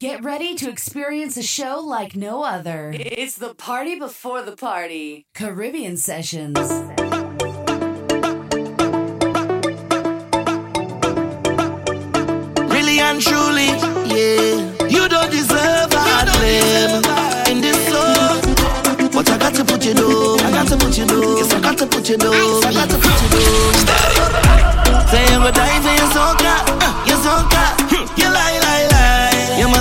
Get ready to experience a show like no other. It's the party before the party. Caribbean Sessions. Really and truly, yeah. You don't deserve a blame in this love. But I got to put you down. I got to put you down. Yes, I got to put you down. I got to put you down. Say you're gonna die for your soccer. Uh,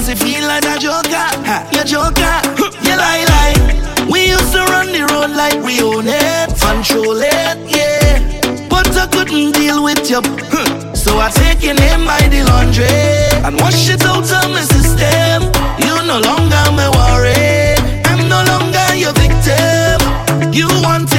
pussy feel like a joker. Ha, you joker, you lie lie. We used to run the road like we own it, control it, yeah. But I couldn't deal with you, so I take your name by the laundry and wash it out of my system. You no longer my worry, I'm no longer your victim. You want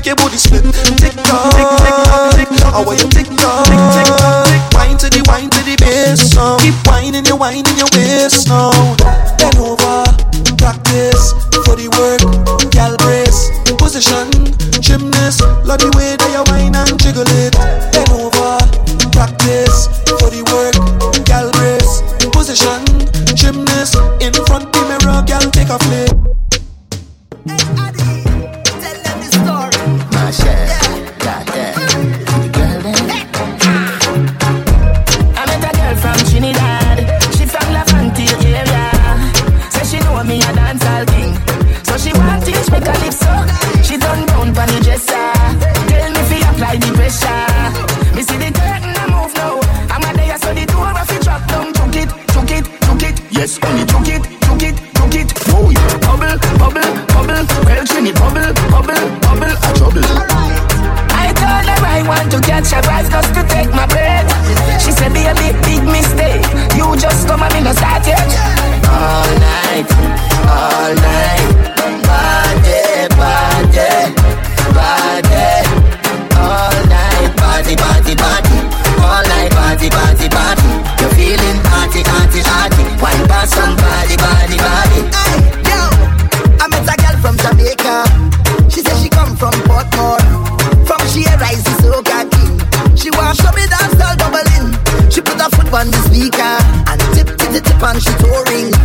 make your body slip. speaker and tip to the tip and she's touring.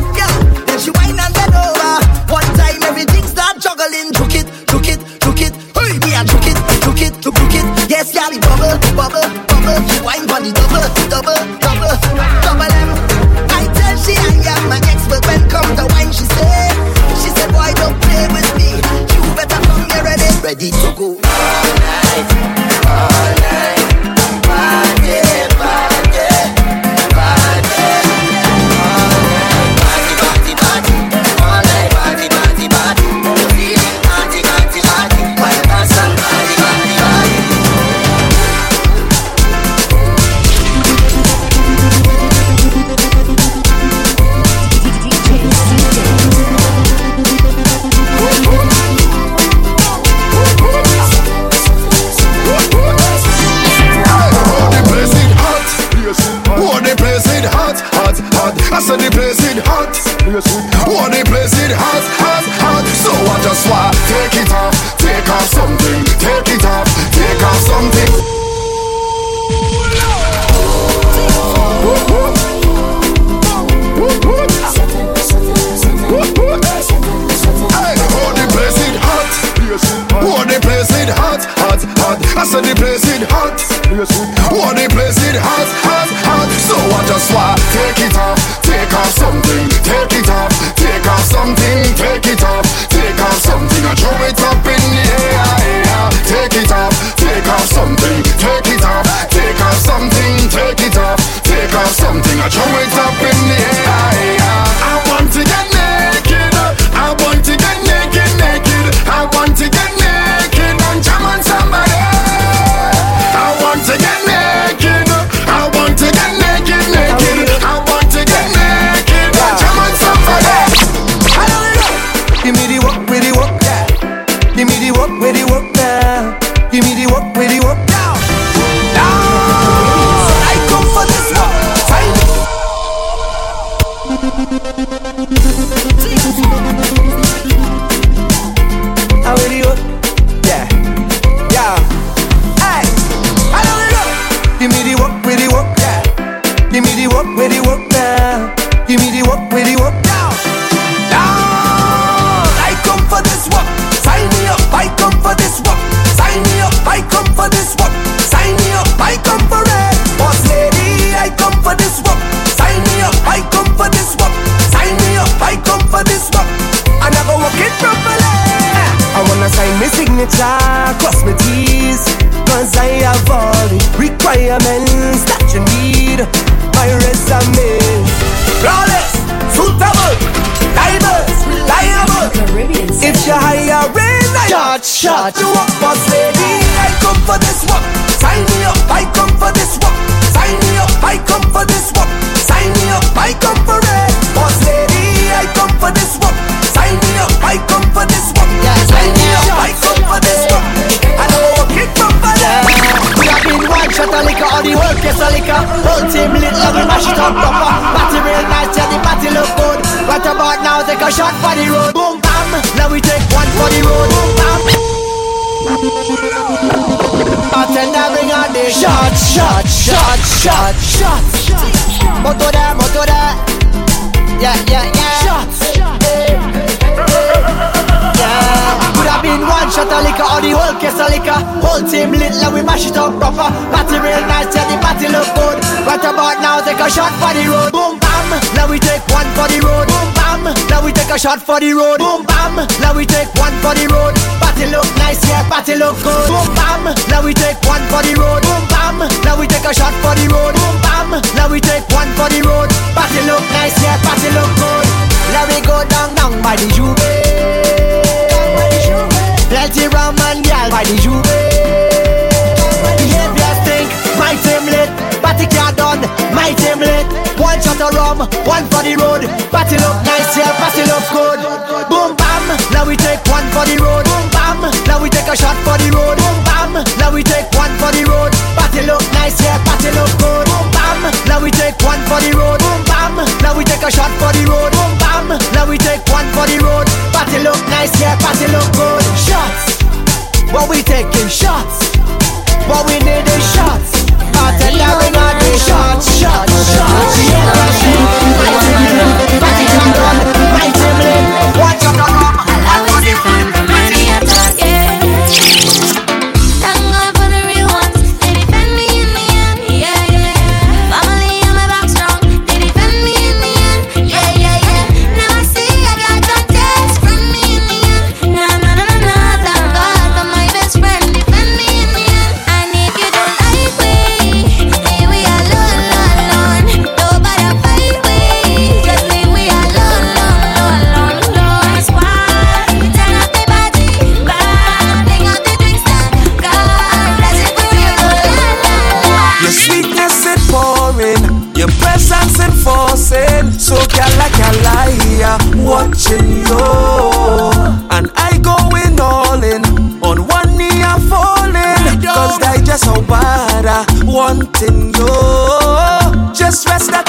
Whole liquor. Whole team lit, like we mash it up proper. Party real nice, yeah, the party look good. Right about now, take a shot for the road. Boom bam, now we take one for the road. Boom bam, now we take a shot for the road. Boom bam, now we take one for the road. Party look nice, yeah, party look good. Boom bam, now we take one for the road. Boom bam, now we take a shot for the road. Boom bam, now we take one for the road. Party look nice, yeah, party look good. Let me go down, down by the juve. Plenty rum and gal by the juve. Behavior stink, my team lit. Party car done, my team lit. One shot of rum, one for the road. Party look nice, yeah, party look good. Boom bam, now we take one for the road. Boom bam, now we take a shot for the road. Boom bam, now we take one for the road. Party look nice, yeah, party look good. Boom now we take one for the road. Boom bam, now we take a shot for the road. Boom bam, now we take one for the road. Party look nice, yeah, party look good. Shots, what we taking shots. What we need is shots. Bartender bring out the shots, shots, shots. Yeah, that's it. My team lit, party can run. My team lit, one shot of rum, one I wanting you. Just rest that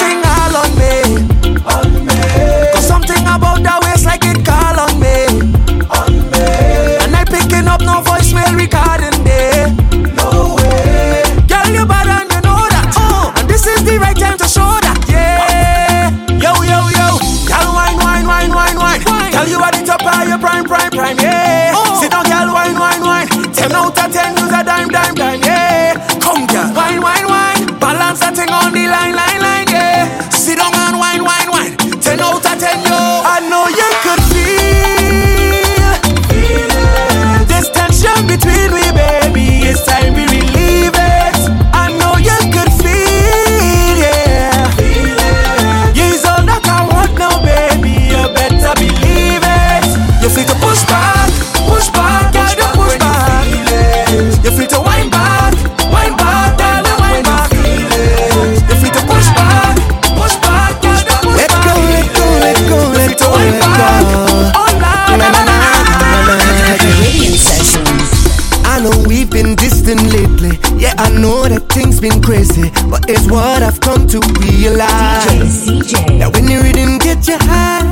that been crazy, but it's what I've come to realize. CJay. That when the rhythm get you high,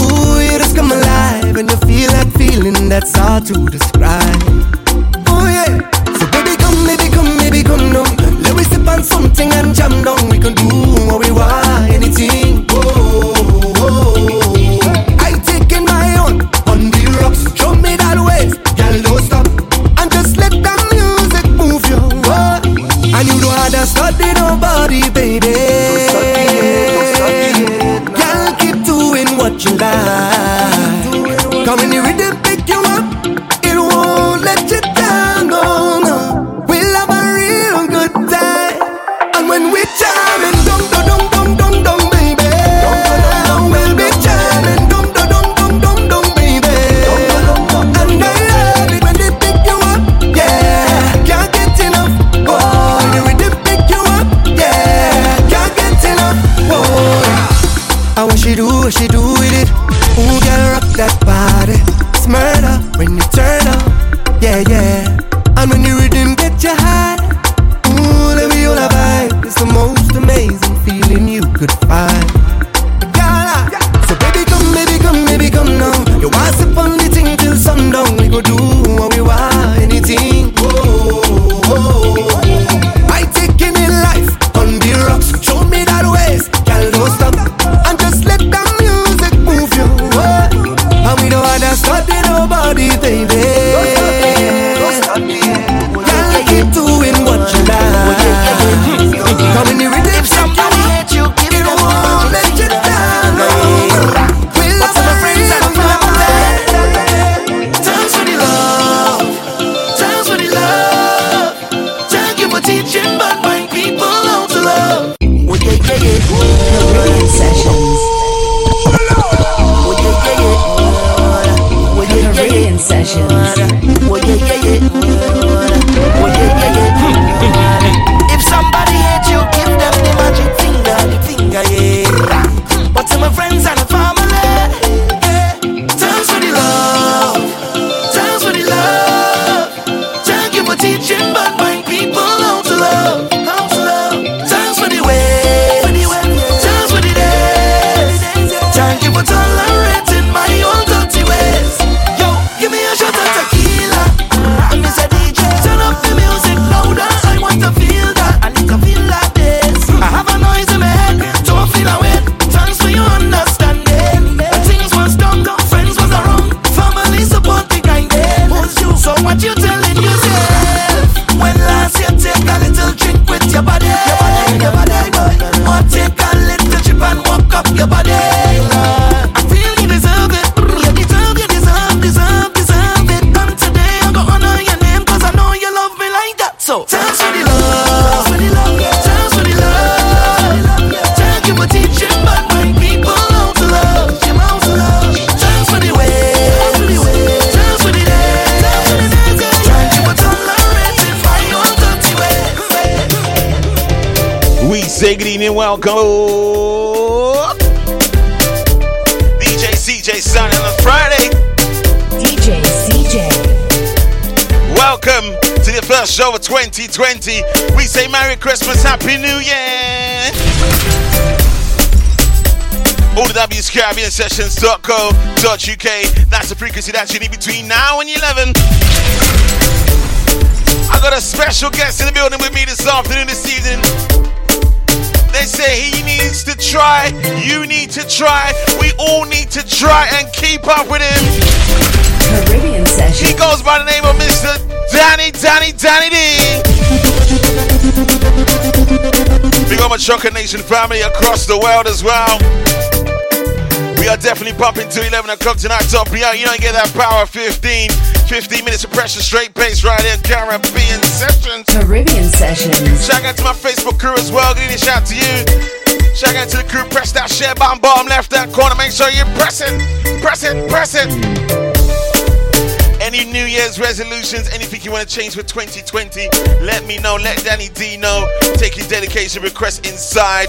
ooh, you just come alive, and you feel that feeling that's hard to describe. Oh yeah, so baby come, baby come, baby come down. Let me sip on something and jam down. W's Caribbean Sessions.co.uk. That's the frequency that you need between now and 11. I got a special guest in the building with me this afternoon, this evening. They say he needs to try, you need to try, we all need to try and keep up with him. Caribbean Sessions. He goes by the name of Mr. Danny, Danny, Danny D. Big up my Chocolate Nation family across the world as well. We are definitely bumping to 11 o'clock tonight. Top out. You don't get that power of 15. 15 minutes of pressure, straight bass right here. Caribbean Sessions. Caribbean Sessions. Shout out to my Facebook crew as well. Give a shout to you. Shout out to the crew. Press that share button, bottom left that corner. Make sure you press it. Press it. Press it. Any New Year's resolutions, anything you want to change for 2020, let me know. Let Danny D know. Take your dedication request inside.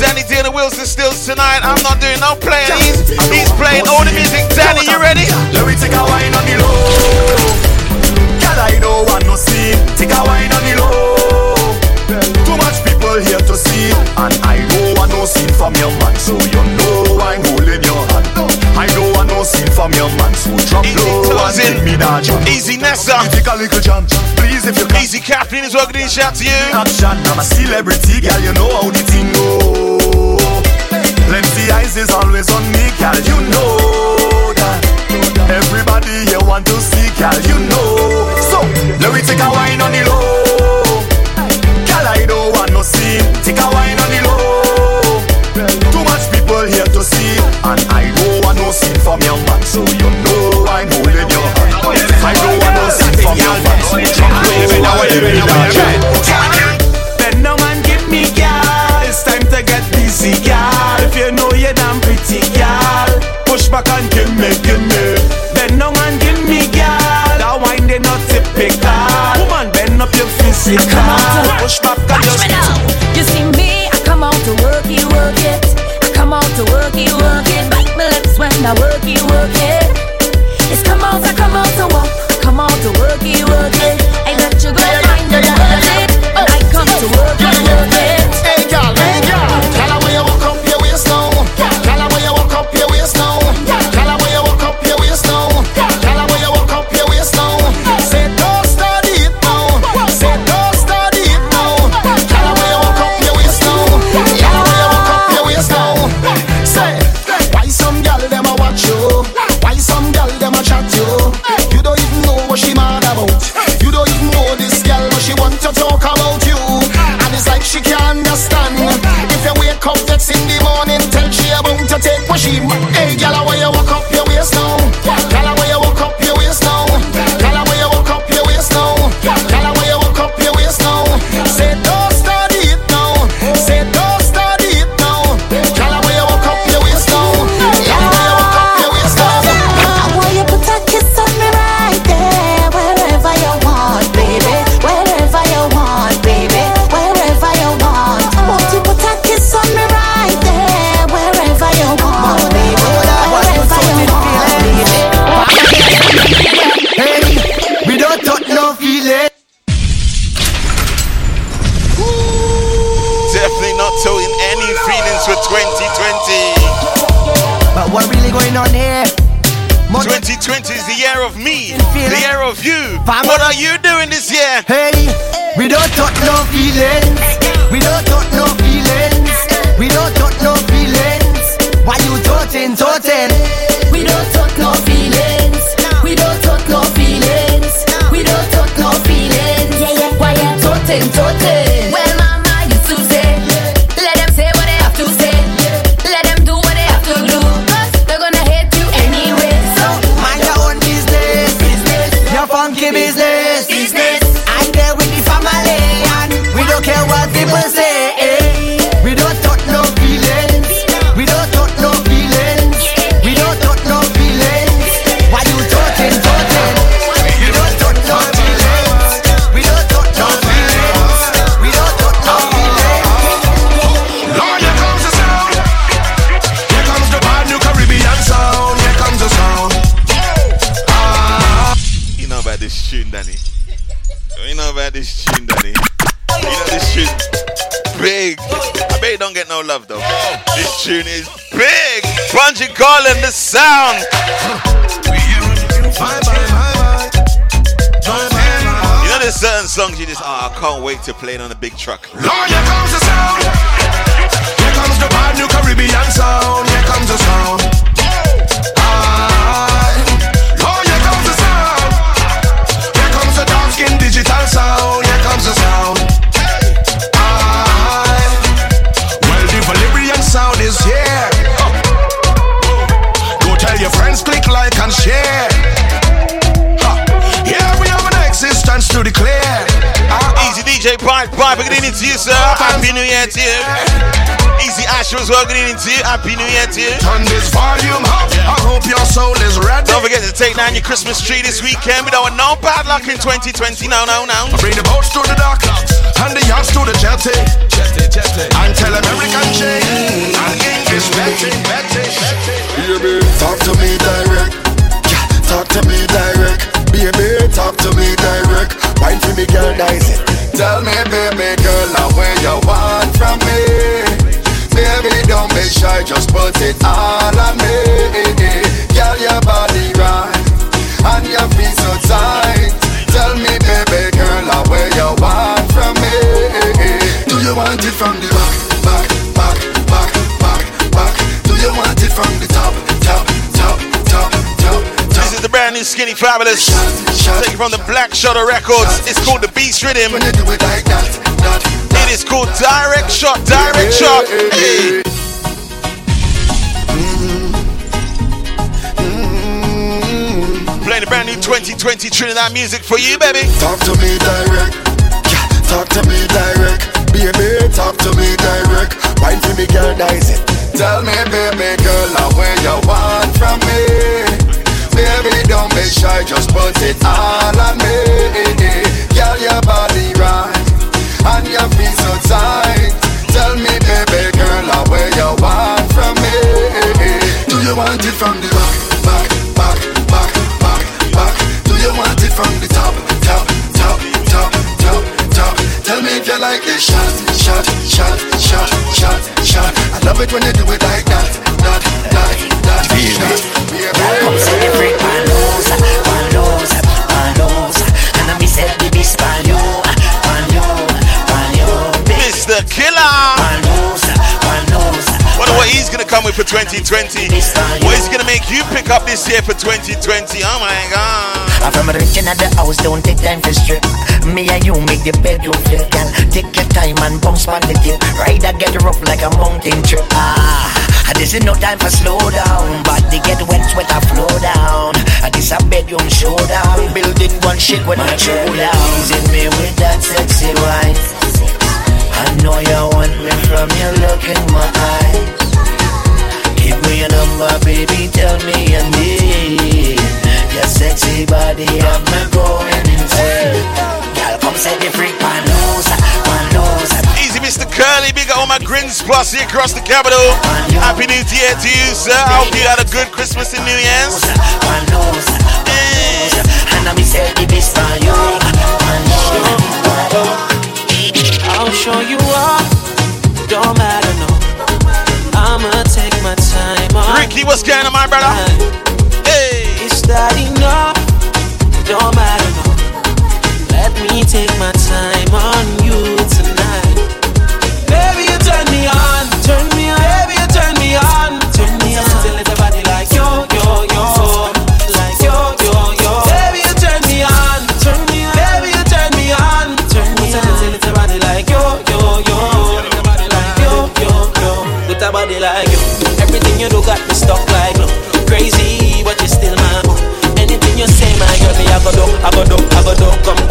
Danny D and Wilson Stills tonight. I'm not doing no playing. He's, he's playing all the music. Danny, you ready? Let me take a wine on the low. Girl, I don't want no scene. Take a wine on the low. Too much people here to see, and I don't want no scene from your man. So you know I'm holding your hand. I don't want no scene from your man. So drop Easy low and give me that jump. Easy Nessa. You take a little jump, please if you can. Easy Kathleen is welcome to shout to you. Action, I'm a celebrity, girl. You know how the thing go. Plenty eyes is always on me, girl. You know that. Everybody here want to see, girl. You know. So let me take a wine on the low. No scene. Take a wine on the low. Too much people here to see, and I don't want no scene from your man. So you know I'm holding your hand. I don't want no scene from your man. So jump low and give me that jump. Bend down and give me girl. It's time to get busy, girl. If you know you're damn pretty, girl. Push back and give me, give me. Bend down and give me, girl. That wine they not typical. Woman, bend up your physical. Push back and just. you work it, bite my lips when I work you work it. are you doing this year? Hey, we don't talk no feelings. We don't talk no feelings. We don't talk no feelings. Why you talking, talking? We don't talk no feelings. We don't talk no feelings. We don't talk no feelings. Yeah, yeah. Why you talking, talking? to play it on a big truck. Year to you. Easy Ashes, well, good evening to you. Happy New Year to you. Turn this volume up. Yeah. I hope your soul is ready. Don't forget to take down your Christmas tree this weekend with our no luck in 2020. Now, now, no. Bring the boats to the dock and the yachts to the jetty. Jetty, jetty. And tell American chain and English betty, betty, betty. Talk to me direct. Yeah, talk to me direct. Baby, talk to me direct. Wine for me, girl, dice it. Tell me, baby girl, now where you want from me? Baby, don't be shy, just put it all on me. Girl, your body right, and your feet so tight. Tell me, baby girl, now where you want from me? Do you want it from the Skinny Fabulous. Take from the Black Shutter Records. It's called The Beast Rhythm. It is called Direct Shot, Direct Shot. Hey. Playing the brand new 2020 Trinidad music for you, baby. Talk to me direct. Talk to me direct. Baby, talk to me direct. Why do me, girl, dice it. Tell me, baby girl, now where you want from me. Baby, don't be shy, just put it all on me. Girl, your body right, and your feet so tight. Tell me, baby girl, where you want from me? Do you want it from the back, back, back, back, back, back? Do you want it from the top, top, top, top, top, top? Tell me if you like it, shot, shot, shot, shot, shot, shot. I love it when you do it like that, that, that, that, that. Come. And with for 2020. What is gonna make you pick up this year for 2020? Oh my god. I'm from a rich in the house, don't take time for strip. Me and you make the bedroom feel, girl. Take your time and bounce on the tip. Ride and get rough like a mountain trip. Ah, Uh, this is no time for slow down. Body get wet, sweat and flow down. And this a bedroom showdown. Building one shit when I throw down. Teasing me with that sexy wine. I know you want me from your look in my eyes. Give me your number, baby, tell me your name. Your sexy body I'm going insane. Girl, come set the freak loose, loose. Mr. Curly. Big up all my grins plus here across the capital. Happy New Year to you, sir. I hope you had a good Christmas and New Year's. Man loose, and I me say the best for you. Man I'll show you up. Don't matter, no. I'ma take my time on. Ricky, what's going on, my brother? Hey. Is that enough? Don't matter, no. Let me take my time on go do, I go do, I go do. Come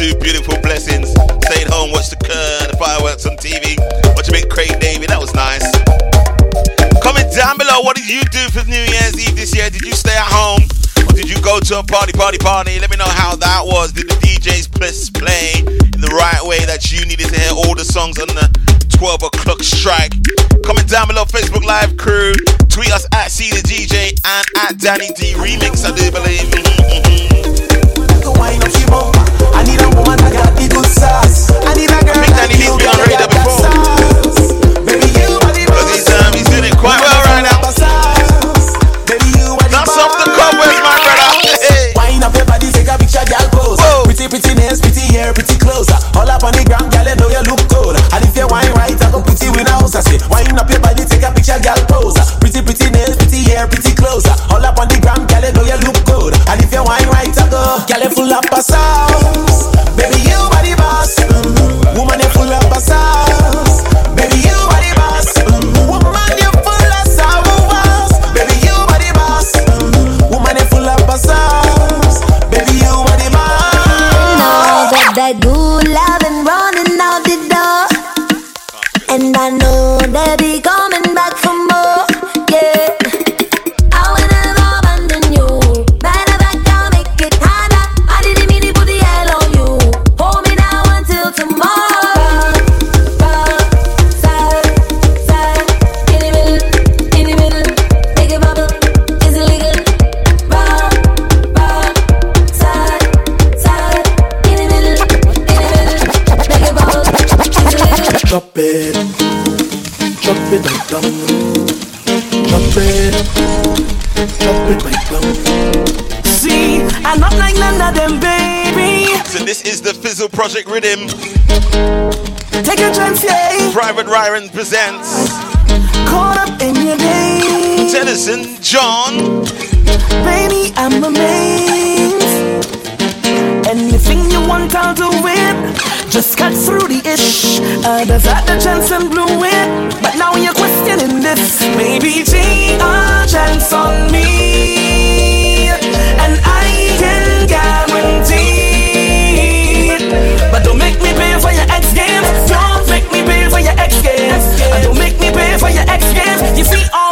Two beautiful blessings. Stayed home, watched the cur, the fireworks on TV, watched a bit Craig David, that was nice. Comment down below, what did you do for New Year's Eve this year? Did you stay at home? Or did you go to a party, party, party? Let me know how that was. Did the DJs play in the right way that you needed to hear all the songs on the 12 o'clock strike? Comment down below, Facebook Live crew. Tweet us at C the DJ and at Danny D Remix, I do believe. Up, I need a woman that got the good sauce. I need a girl I think Danny D's been on radar before. Baby, you are the Because he's, um, he's doing it quite well right now. Baby, you are the That's off the cobwebs, my brother. Wine up your body, take a picture, girl pose. Pretty, pretty nails, pretty hair, pretty clothes. All up on the ground, girl, you know you look good. And if you wine right, I go put you in a house. I say, wine up your body, take a picture, girl pose. Pretty, pretty nails, pretty hair, pretty clothes. All up on the ground, girl, know you look good. And if you wine right, I go, girl, full up a sauce. Drop it, drop it right. See, I'm not like none of them, baby. So this is the Fizzle Project Rhythm. Take a chance, yeah. Private Ryan presents Caught up in your days. Teddyson John. Baby, I'm amazed. Anything you want, I'll do it. Just cut through the ish. Uh, Others had the chance and blew it, but now you're questioning this. Maybe take a chance on me, and I can guarantee. But don't make me pay for your ex games. Don't make me pay for your ex games. And don't make me pay for your ex games. You see all.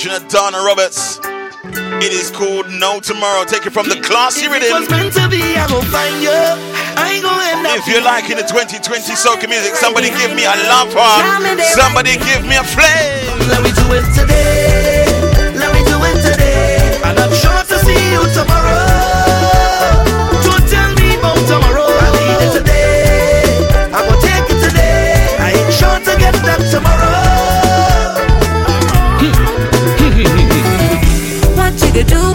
featuring Donna Roberts. It is called No Tomorrow. Take it from the classy here rhythm. If you're liking the 2020 soca music, somebody give me a love heart. Somebody give me a flame. Let me do it today. Let me do it today. And I'm sure to see you tomorrow. do.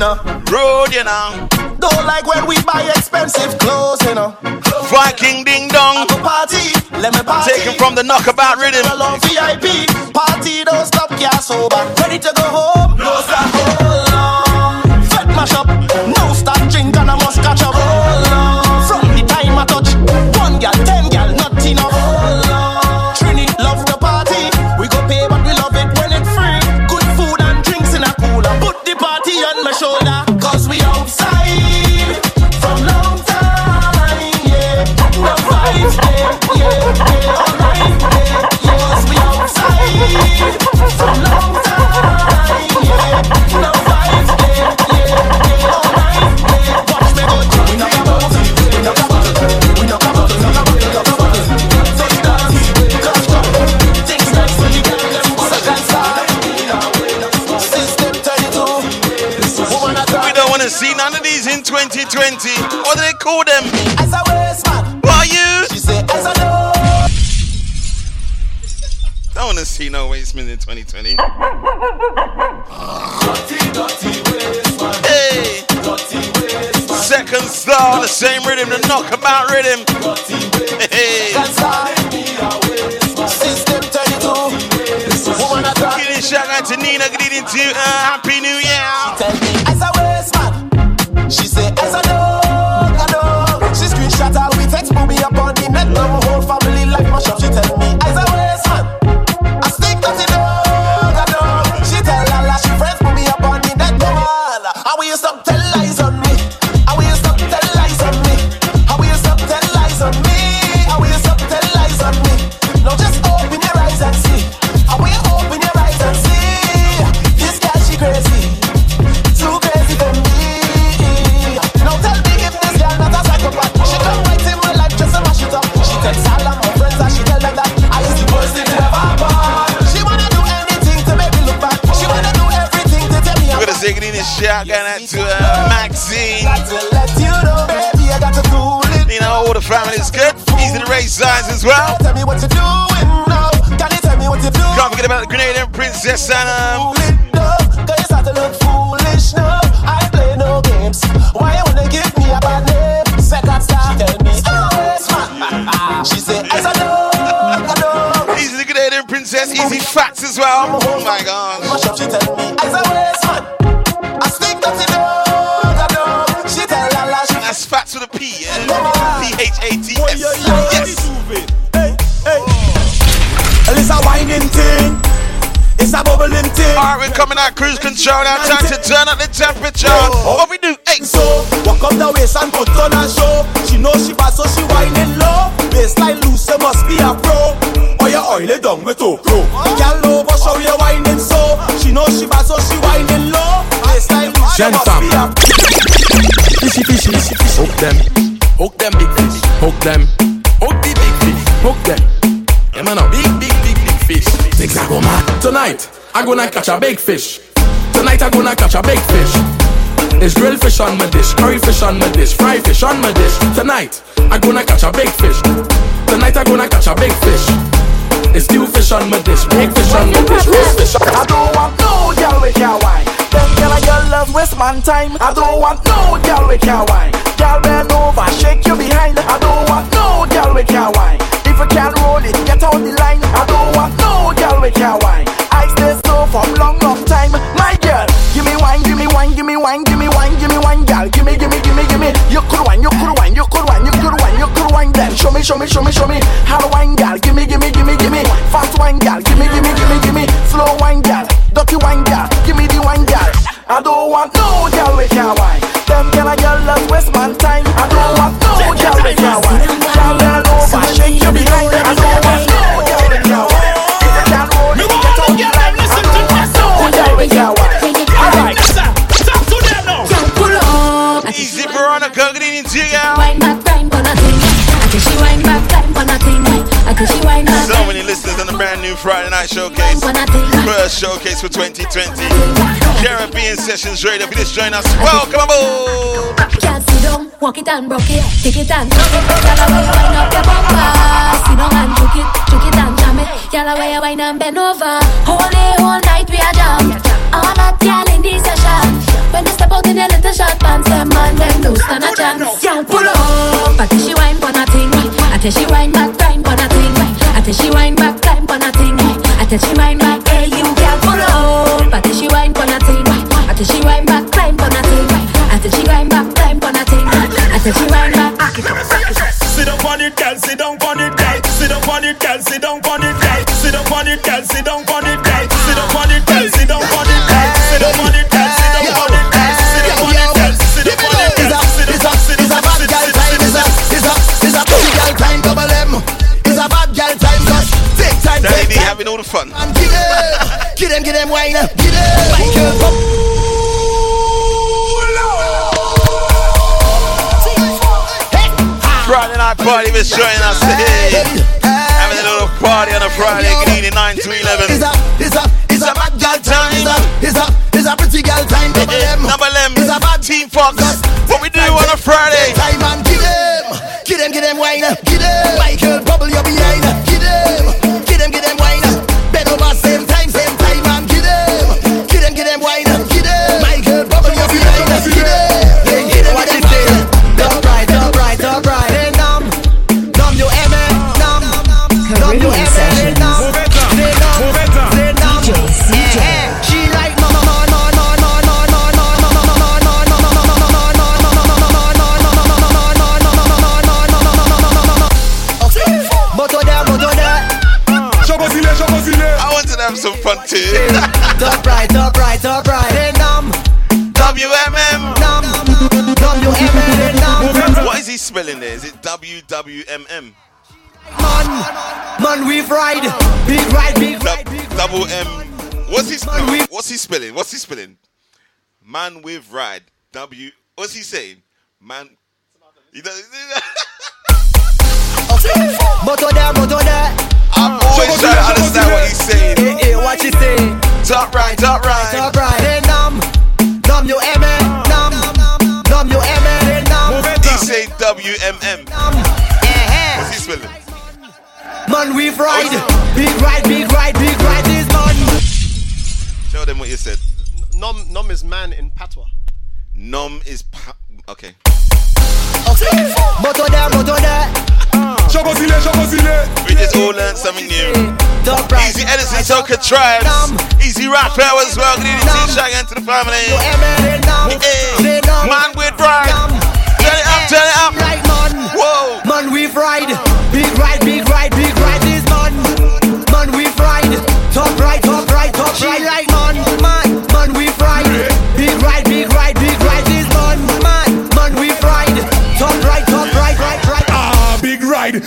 know. Road, you know. Don't like when we buy expensive clothes, you know. Viking ding dong. Party, let me party. Taken from the knockabout rhythm. VIP party, don't stop, yeah, sober. Ready to go home. No stop home. Tino Wasteman in 2020. Hey! Second star, the same rhythm, the knockabout rhythm. Hey! System 32. Woman, I'm talking to Nina, greeting to you. Uh, Happy New Year! I got that to uh, Maxine. Got to let you know, baby, I got to cool it. You know, all the family's good. Easy to raise signs as well. Tell me what you're doing now. Can you tell me what you're doing? Can't forget about the Grenadian Princess and um, control. Now time to turn up the temperature. Oh. What we do? Hey. So walk up the waist and put on a show. She know she bad, so she whining low. Baseline loose, so must be a pro. Oh yeah, oil it down with two pro. Girl over, show you whining so. She know she bad, so she whining low. Baseline loose, so must be a pro. Fishy, fishy, fishy, fishy. Hook them, hook them big fish. Hook them, hook the big fish. Hook them. Yeah man, a big, big, big, big fish. Things are going mad tonight. I gonna catch a big fish. Tonight I gonna catch a big fish. It's grilled fish on my dish, curry fish on my dish, fried fish on my dish. Tonight I gonna catch a big fish. Tonight I gonna catch a big fish. It's stew fish on my dish, big fish on my dish, roast fish. On I don't want no girl with your wine. Them girl I your love waste my time. I don't want no girl with your wine. Girl, Night Showcase, first showcase for 2020. Caribbean Sessions Radio, please join us. Welcome aboard! Walk it and broke it, take it and knock it. Y'all away, wind up your bumper. Sit down and juke it, juke it and jam it. Y'all away, wind and bend over. Whole day, whole night we are jam. All that y'all in this session. When they step out in their little short pants, them man them no stand a chance. Y'all pull up, but she wind, for nothing. I tell she wind back until she wine back. Hey, you pull up, until she wine pon a thing, until she wine back, climb pon a thing, until she wine back, climb pon a thing, until she wine back. Sit down on it, girl. Sit down on it, girl. Sit down on it, girl. Sit down on it, girl. Sit down on it, girl. Sit down on it, girl. Fun. And get them, get them, get them wine. Get them. Michael, come. Friday night party was showing us hey, having a little party on a Friday, good evening, 9 to 11. It's a, it's a, it's a bad girl time. It's a, it's a, it's a pretty girl time. Double M. Number them, It's a bad Team Fox. What we do on a Friday? time and get them, get them, get them wine. Get them. Michael, bubble Man with ride. W. What's he saying? Man. He does, Moto there, moto there. I'm always trying to understand eh, eh, eh, what he's saying. Hey, hey, what you say? Top right, top right. Top right, hey, numb, numb you M numb, numb you M numb. He's saying WMM. Eh, What's he spelling? Man, we ride, big ride, big ride, big ride. This man. Tell them what you said. Nom, nom is man in patois. Nom is. Pa- okay. Moto there, moto there. We just all learned something new. Easy Edison, Soca Tribes. Easy Rap Power as well. Good evening, Team Shag and to the family. Hey, man with ride. Turn it up, turn it up. Man. Whoa. Man, we ride, big ride, big ride, big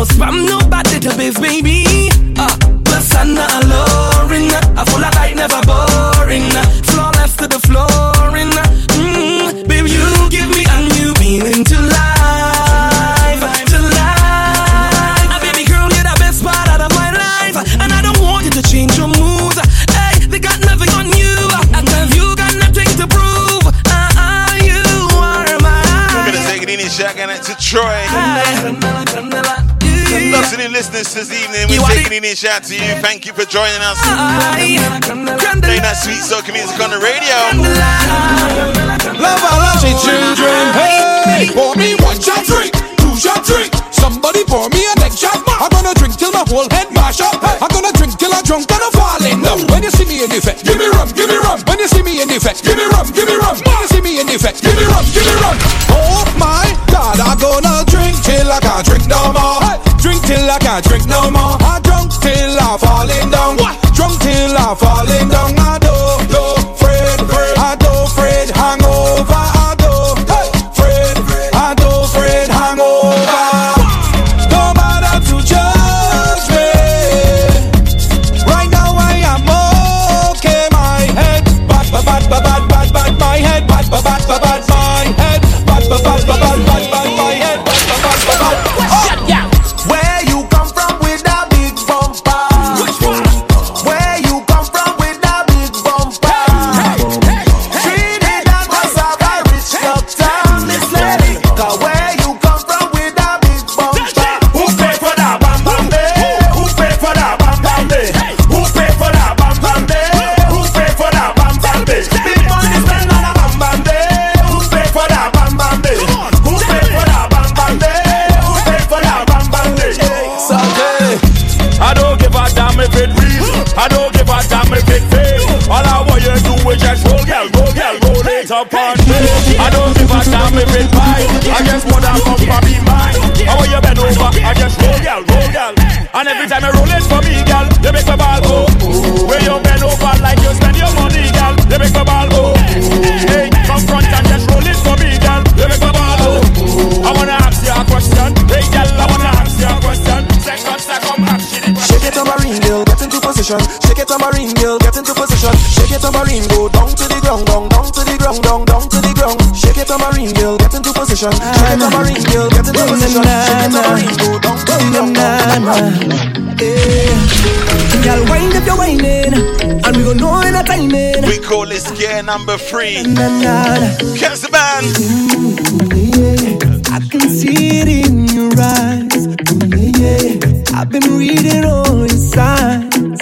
no spam nobody to beef, baby. Absolute listeners this evening, we're taking in a shout to you. Thank you for joining us. Playing that sweet soca music on the radio. Love all of the children. Hey, pour me one shot drink, two shot drink. Somebody pour me a next shot. I'm gonna drink till my whole head mash up. I'm gonna drink till I'm drunk and I'm falling down. When you see me in effect, give me rum, give me rum. When you see me in effect, give me rum, give me rum. When you see me in effect, give me rum, give me rum. Oh my God, I'm gonna drink till I can't can't drink no more. Up on me. I don't give a damn if it bite. I just wanna come for me mine. I want you bend over. I just roll, girl, roll, girl. And every time you roll it for me, girl, you make my ball go. When you bend over like you spend your money, girl, you make my ball go. Hey, come front and just roll it for me, girl, you make my ball go. I wanna ask you a question. Hey, girl, I wanna ask you a question. Second, second, action. Shake it tambourine girl, get into position. Shake it tambourine girl, get into position. Shake it tambourine, go down to the ground, down, down to the down, down to the ground. Shake it tambourine girl, get into position. Shake it tambourine girl, get into position. Shake it tambourine, go down to the ground, down, down to the ground. Girl, wind if you're whining, and we gon' know in a timing. We call this gear number three. Catch the band. I can see it in your eyes. Yeah, I've been reading all your signs.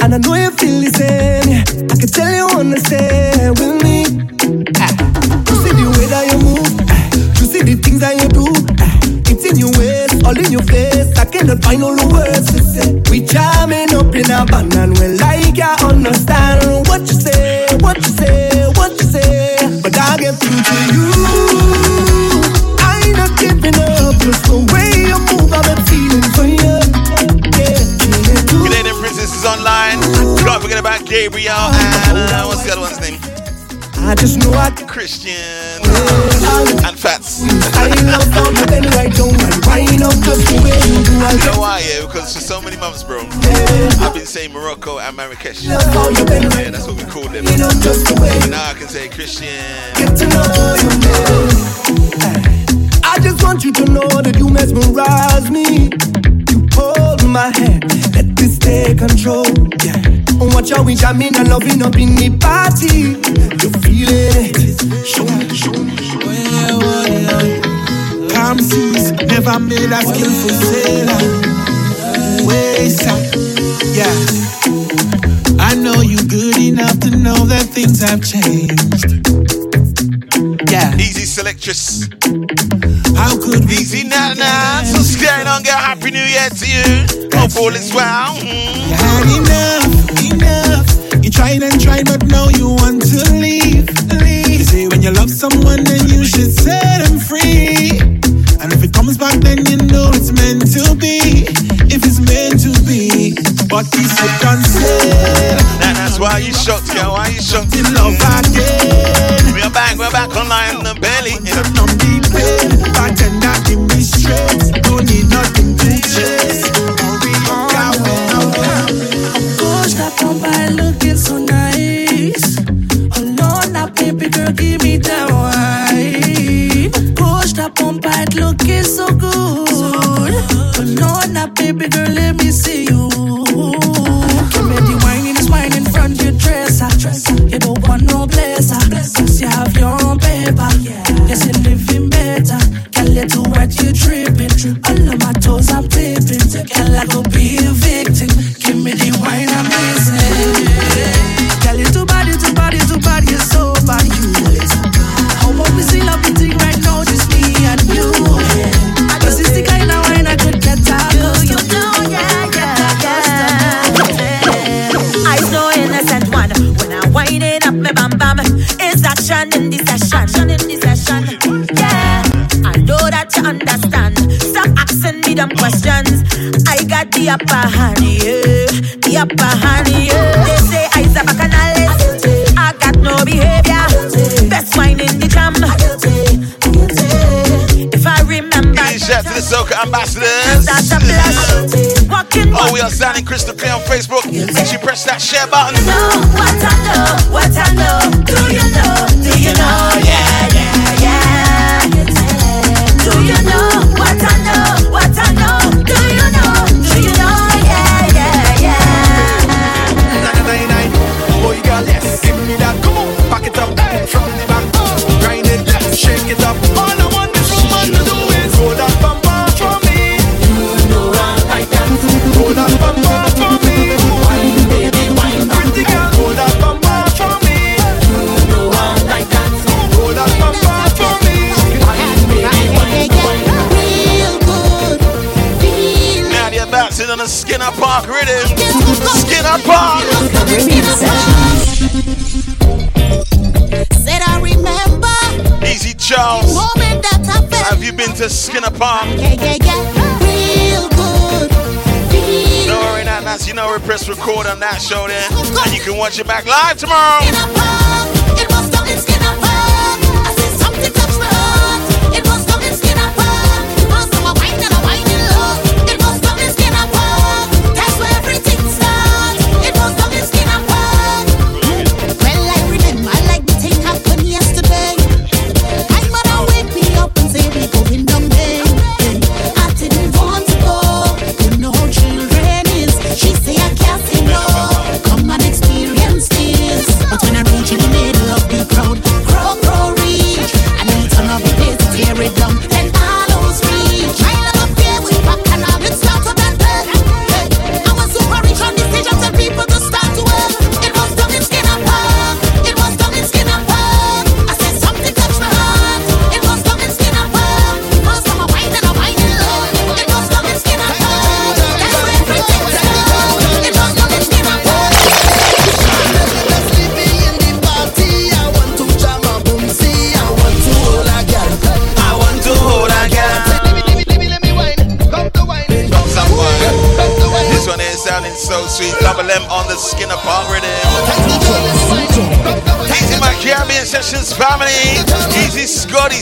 And I know you feel the same. I can tell you understand the things that you do. ah, It's in your waist, all in your face. I cannot find all the words to say. We jamming up in a band and we like you understand what you say, what you say, what you say. But I get through to you. I ain't not giving up. Just the way you move, I've been feeling for you. Yeah, yeah, Good day, the princess online. Can't forget about Gabriel and uh, what's the other one's name? I just know I Christian uh, and Fats. I love you bend right down wind up just the way you do. I know why? Yeah, because for so many months, bro, I've been saying Morocco and Marrakesh. love how you bend Yeah, that's what we call them. You know just the way But now I can say Christian. get to know you, man. I just want you to know that you mesmerize me. You hold my hand, let this take control. Yeah. And watch how we jamming and loving up in the party. You feeling it? Show me, show me, show me. Calm seas never made a skillful sailor. Waste up, yeah. I know you good enough to know that things have changed. Yeah. Easy selectress. How could we Easy now, now. So scared on, get happy new year to you. Hope all is well. Mm. You had enough, enough. You tried and tried, but now you want to leave. leave. You say when you love someone, then you should set them free. And if it comes back, then you know it's meant to be. If it's meant to be, but should consider. Now that's why you shocked, girl. Why you shocked? In love again. We're back, we're back online the belly. The That Popeye looking so good. Oh Lord, now baby girl, let me see you. Them questions. I got the upper hand, yeah. The upper hand, yeah. They say I's a bacchanalist. I got no behavior. Best wine in the jam. If I remember. Shout to the Soca ambassadors. That's a blush. Walking. Oh, we are sounding crystal clear on Facebook. Make sure you press that share button. What I know, what I know. Do you know? Do you know? Been to Skinner Park? Yeah, yeah, yeah. Real good. No worry, not Nancy. You know, we press record on that show there. And you can watch it back live tomorrow.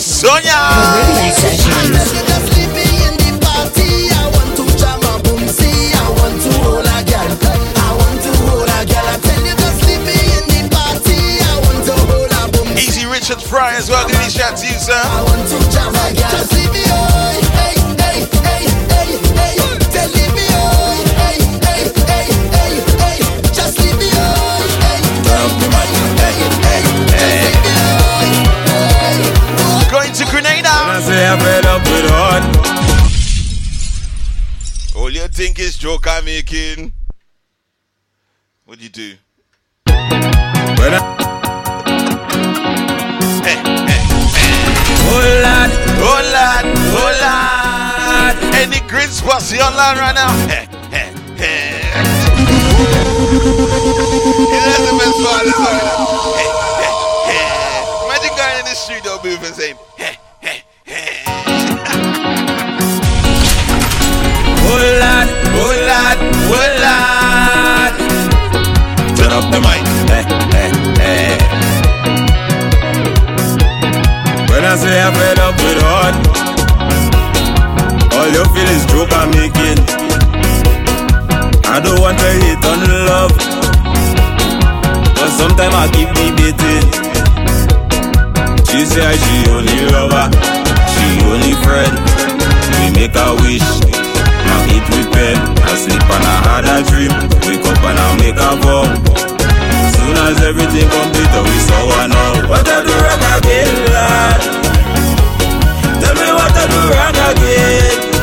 소냐 feel is joke I'm making. I don't want to hate on love, but sometimes I keep debating. She say she only lover, she only friend. We make a wish, now eat with pen. I sleep and I had a dream, wake up and I make a vow. Soon as everything complete, oh, we saw one out. What I do wrong again, lad? Tell me what I do wrong again.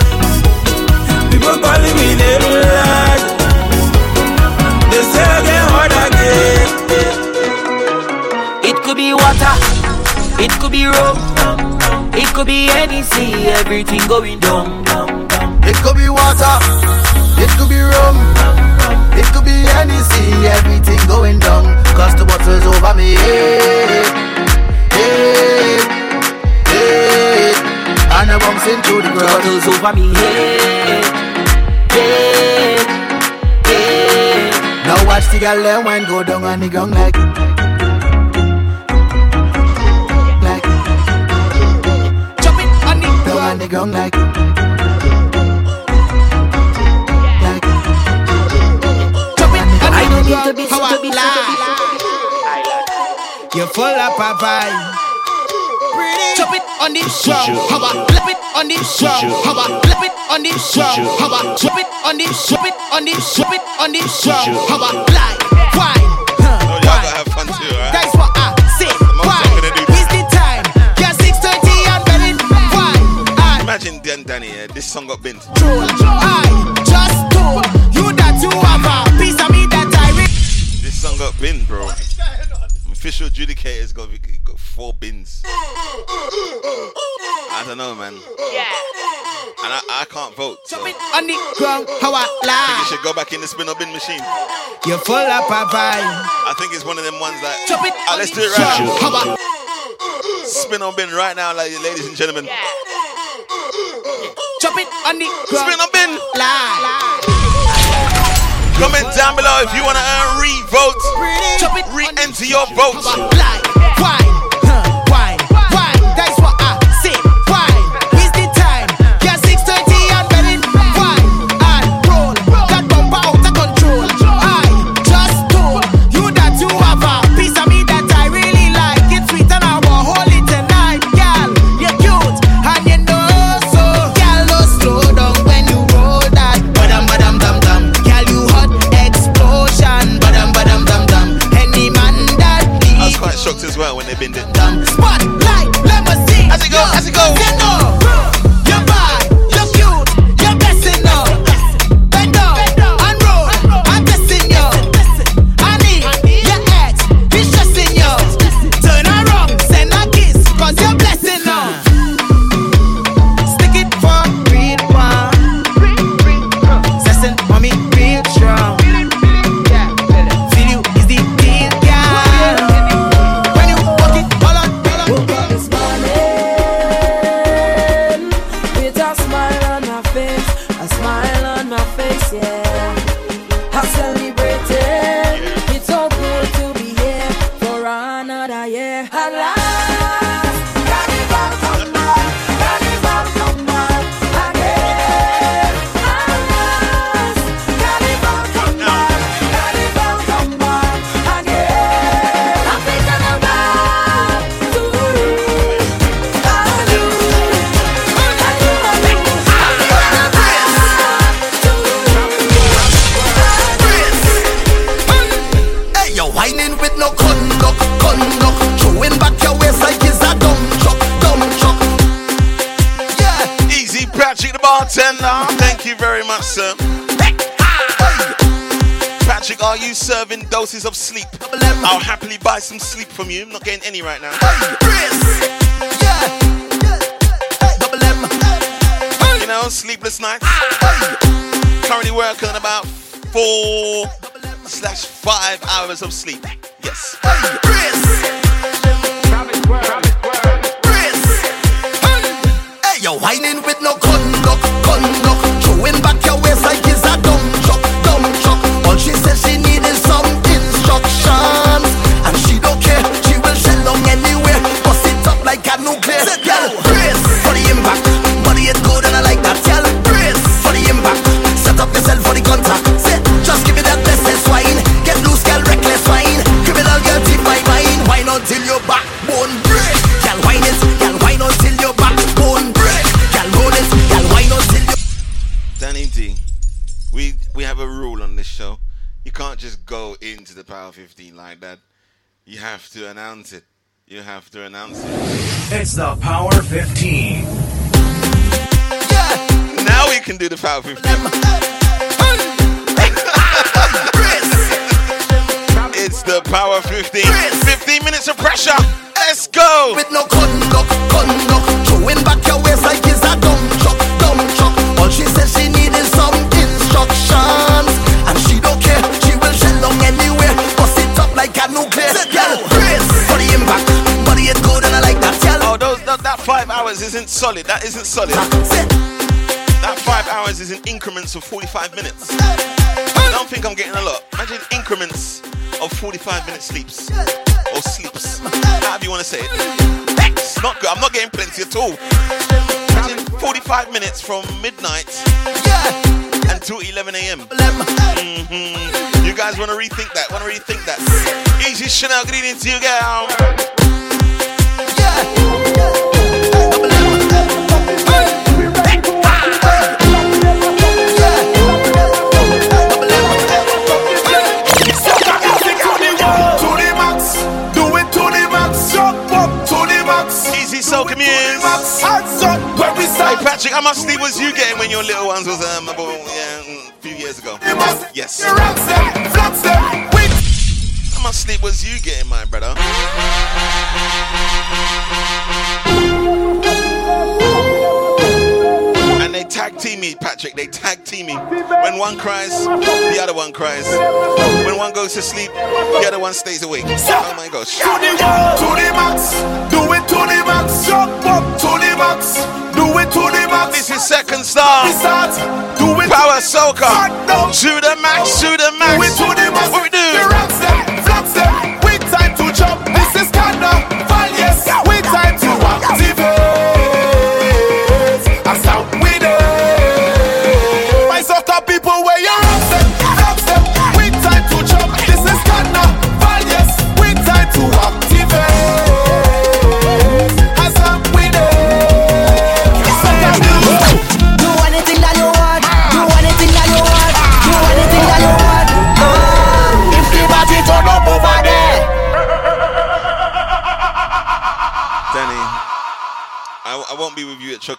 It could be rum, it could be anything, everything going down. It could be water, it could be rum, it could be anything, everything going down. Cause the bottle's over me. Hey, hey, hey. And I bumps into the ground. The bottle's over me. Hey, hey, hey. Now watch the gal and wine go down on the ground like. the ground like I don't need to be to be like You're full of vibe. Chop it on the drum, how about flip it on the drum, how about flip it on the drum, how about chop it on the chop it on the chop it on the drum, how about fly, fly. this song got binned. I just told you that you have a piece of me that I re- This song got binned, bro. Official adjudicator's got, got four bins. I don't know, man. Yeah. And I, I can't vote. So. on the ground, how I lie. I think you should go back in the spin or bin machine. You're full of papaya. I think it's one of them ones that. Chop it. Ah, let's do it right now. Spin on bin right now, ladies and gentlemen. Yeah. Chop it on the ground. Spin a bin. Comment down below if you wanna earn re-votes. Re-enter your votes. Wine. serving doses of sleep. I'll happily buy some sleep from you. I'm not getting any right now. You know, sleepless nights. Currently working on about four slash five hours of sleep. Yes. Hey, you're whining announce it. It's the Power 15. Yeah. Now we can do the Power 15. it's the Power 15. 15 minutes of pressure. Solid. That isn't solid. That five hours is in increments of 45 minutes. I don't think I'm getting a lot. Imagine increments of 45 minute sleeps. Or sleeps. However you want to say it. Not good. I'm not getting plenty at all. Imagine 45 minutes from midnight until 11 a.m. Mhm. You guys want to rethink that? Want to rethink that? Easy Chanel, good evening to you, girl. Yeah, How much sleep was you getting, my brother? Tag team me, Patrick. They tag team me. When one cries, the other one cries. When one goes to sleep, the other one stays awake. Oh my gosh. To the max, do it to the max, jump up to the max, do it to the max. This is second star. do it Power soca. To the max, to the max. Do it to the max. What we do?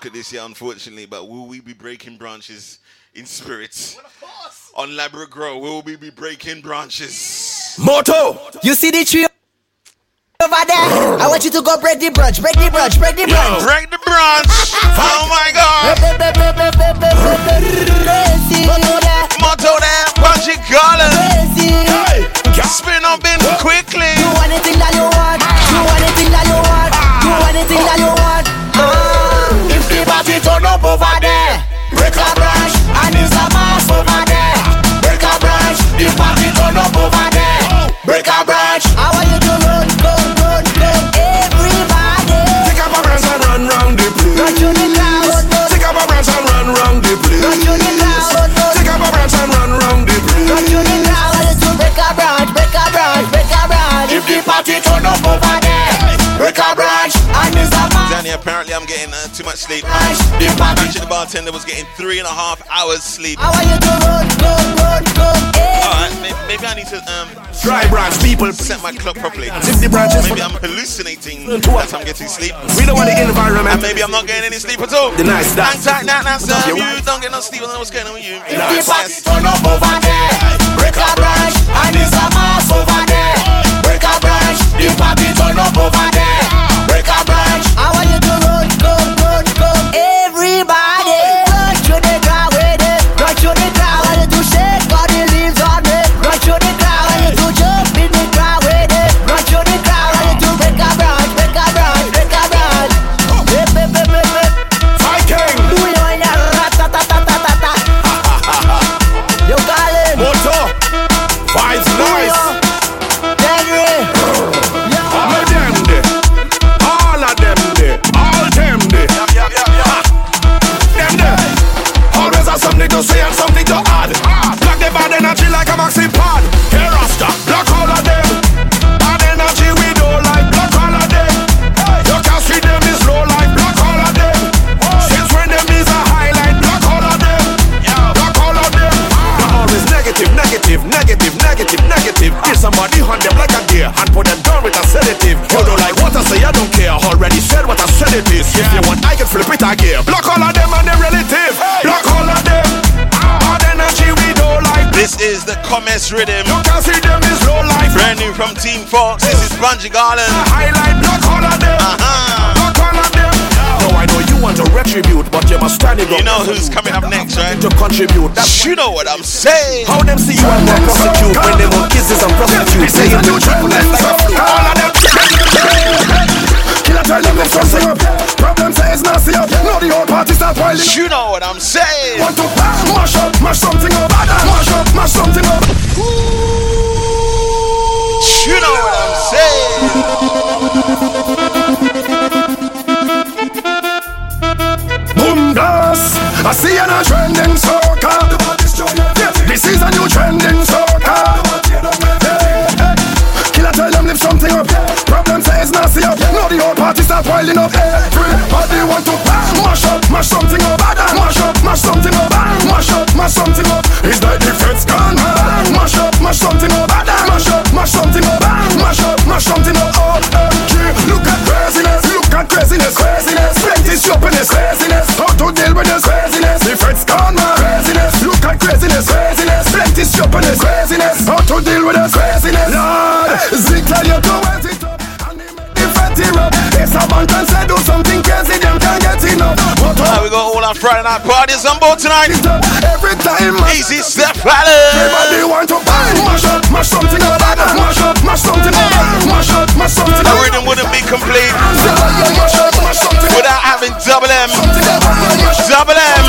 With at this year, unfortunately, but will we be breaking branches in spirit? On Labrador Grow, will we be breaking branches? Moto. You see the tree over there? I want you to go break the branch. Break the branch. Break the branch. break the branch. oh my God. Motto there, Bunji Garlin. Spin up in quickly. Do anything that you want. Do anything that you want. Do anything that you want. The party turn up over there, break a branch and it's a mass over there. Break a branch, the party turn up over there. Break a branch. I want you to run, run, run, run, everybody. Take up a branch and run round the place. Run to the ground. Take up a branch and run round the place. Run to the ground. Take up a branch and run round the place. Run to the ground. I want you to break a branch, break a branch, break a branch. If the party turn up over there, a mass. Danny, apparently I'm getting uh, too much sleep. The party Actually, the bartender was getting three and a half hours sleep. I want you to run, run, run, run. Alright, maybe, maybe I need to um Dry branch people. set my clock properly. If the branches Maybe I'm hallucinating that I'm getting sleep. We don't want the environment. And maybe I'm not getting any sleep at all. The nice Hang dance. tight, now, now, sir. You- You don't get no sleep. I don't know what's going on with you. If the party turn up over there, break a branch and it's a mass over there. Break a branch, the party turn up over there. To say and something to add. Black the bad energy like a maxi pad. Hey Rasta, black all of them. Bad energy we don't like. Black all of them. You can see them is low like black all of them. Since when them is a highlight. Black ah. all of them. Black all of them. They're always negative, negative, negative, negative, negative. Kill somebody on them like a deer and put them down with a sedative. You don't like what I say, I don't care. Already said what I said it is. If you want, I can flip it again. Block all of them and their relative. This is the Commerce Rhythm. You can see them is low life. Brand new from Team Fox. This is Bunji Garlin. Highlight, block all of them. Uh-huh. Block all of them. No, I know you want to retribute, but you must stand it You know who's coming up next, right? to contribute. That's You know what I'm saying. How them see you and want prosecute when they want kisses and prostitutes. Saying you triple left like a flute. All of them. Killer up Problem nasty up the whole party start You know what I'm saying. Want to mash up, mash something up. Mash up, mash something up. You know what I'm saying. I see an trending soca. This is a new trending start piling up. Everybody want to mash up, mash something up. Mash up, mash something up. Mash up, mash something up. It's like the feds gone mad. Mash up, mash something up. Mash up, mash something up. Mash up, mash something up. Oh, MG. Look at craziness. Look at craziness. Craziness. Plenty shoppiness. Craziness. How to deal with this night parties on board tonight. Every time Easy step Everybody want to buy Mash up, mash something up Mash up, mash something up Mash up, mash something The rhythm wouldn't be complete Mash up, mash something up without having double M. Double M.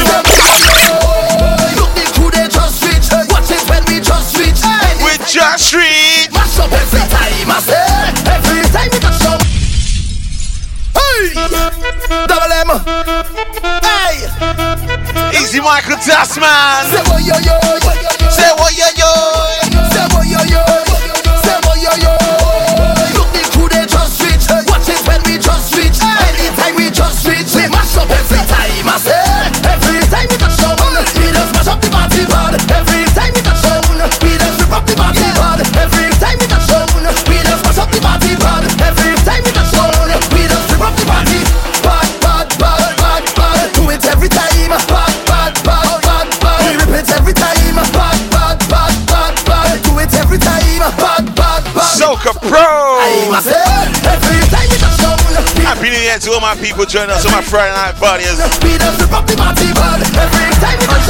Look the crew they just reach. Watch it when we just reach. With Josh Reed. Mash up every time I say. Every time we touch down. Hey, double M. Hey, Easy Michael Tasman. say what yo yo. Say what yo yo. Say what yo yo. Say what yo yo. Look the crew they just reach. Watch it when we just reach. Anytime we just reach, we mash up every time I say. Every time we touch down, we all my people joining us on my Friday night just rip up the party. Every time we touch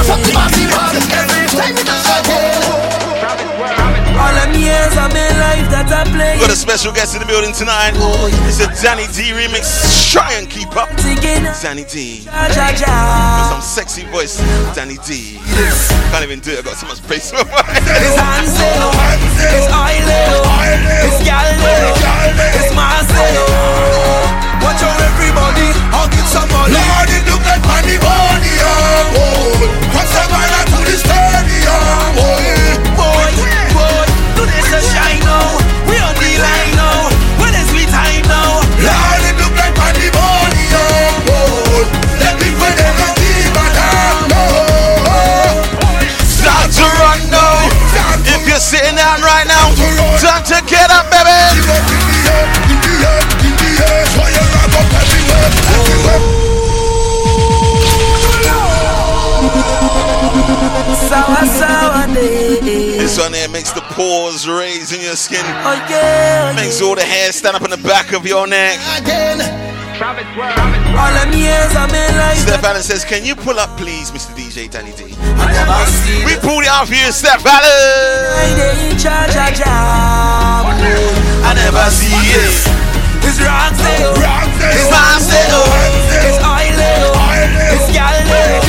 the party. Every time touch them years of my life that I play. Got a special guest in the building tonight. Oh, it's a Danny D remix. Try and keep up. Uh, Danny D. Ja, ja. With some sexy voice. Danny D. Can't even do it. I got so much bass in my voice. It's Hansel, it's Oileo, it's Galileo, it's Marcelo. Watch out everybody, I'll get some money. Lord, it look like money, money, oh, this a shine pores raise in your skin. Oh yeah, Makes all the hair stand up on the back of your neck. All them years of my life. Steph Allen says, Can you pull up, please, Mr. DJ Danny D? We pulled it out for you, Steph Allen. Friday in charge of jam. I never see it. It's Roxanne, It's Marcelo. it's Oileo, it's Galileo,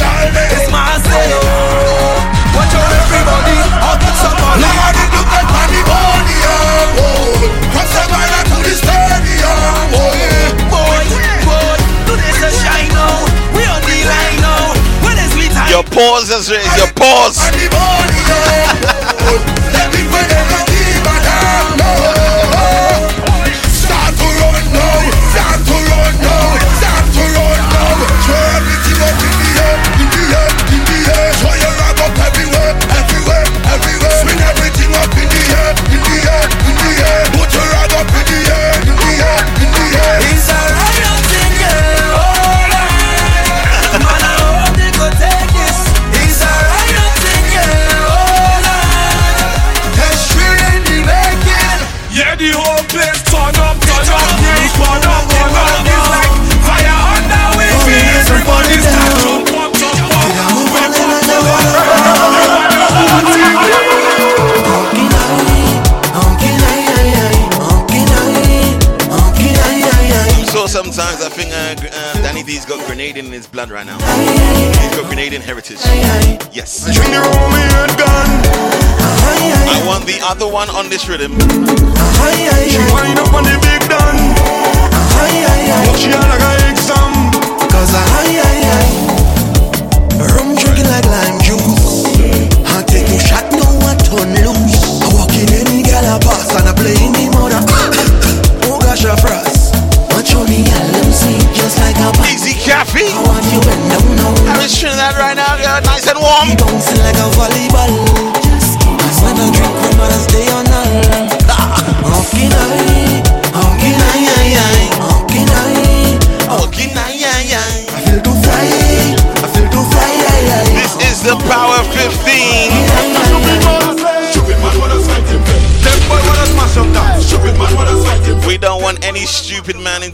Your pause raised. Your pause. On this rhythm. She wind up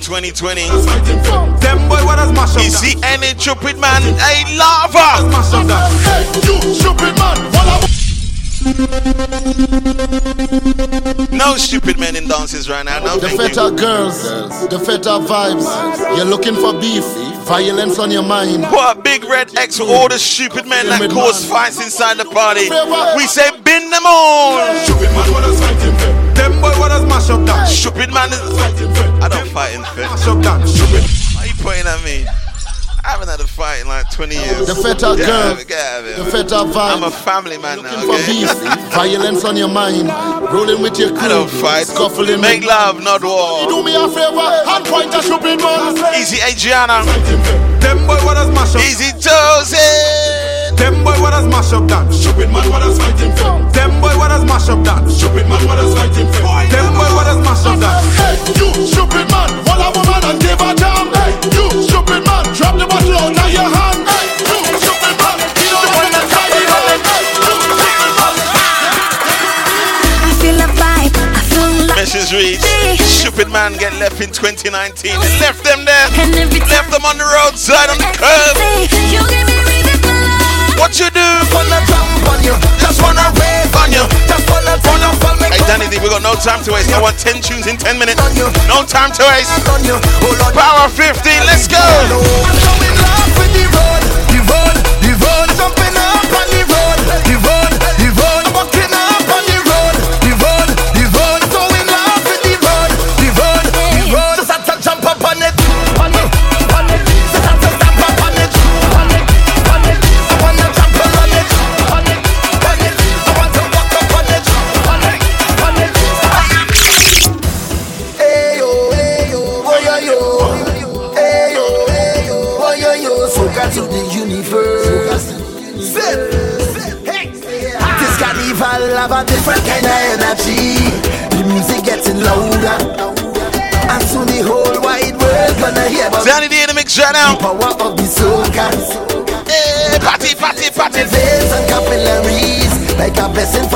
2020. Them boy what does mash up You see any stupid man, a lava. Mash up that. Hey, you stupid man. No stupid men in dances right now. No, The thank feta you. girls, the feta vibes. You're looking for beef, violence on your mind. Put a big red X for all the stupid men that cause fights inside the party. We say, bin them all. Stupid man, what does fighting Them boy, what does mash up that? Stupid man is. I don't fight in fit. Mash up. Stupid. Why are you pointing at me? I haven't had a fight in like 20 years. The feta Get girl, it, get out of it. the feta I'm a family man now. For Okay? beef, violence on your mind. Rolling with your crew. I don't fight. Scuffling. Make love, not war. Do me a favor and point a stupid man. Easy Adriana. Them boy, what does mash up? Easy Tozy. Them boy, what does mash up that? Stupid man, what does fighting for? Them what does mash up that? Stupid man, what does fighting for? Them boy, what does mash up that? Hey, you stupid man, hold a woman and give her jam. Hey, you stupid man, drop the bottle out of your hand. Hey, you stupid man, you don't want to carry on. Stupid man. I feel a vibe. I feel like Message reads, stupid man get left in 2019. Left them there. Left them on the roadside on the curb. you give me reason for love. What you do? On you, just wanna rave on you, just wanna wanna fall me Hey Danny D, we got no time to waste. I want 10 tunes in 10 minutes. No time to waste. on Power 15, let's go. I'm so in love with the road, the road, the road, jumping up on the road, the road,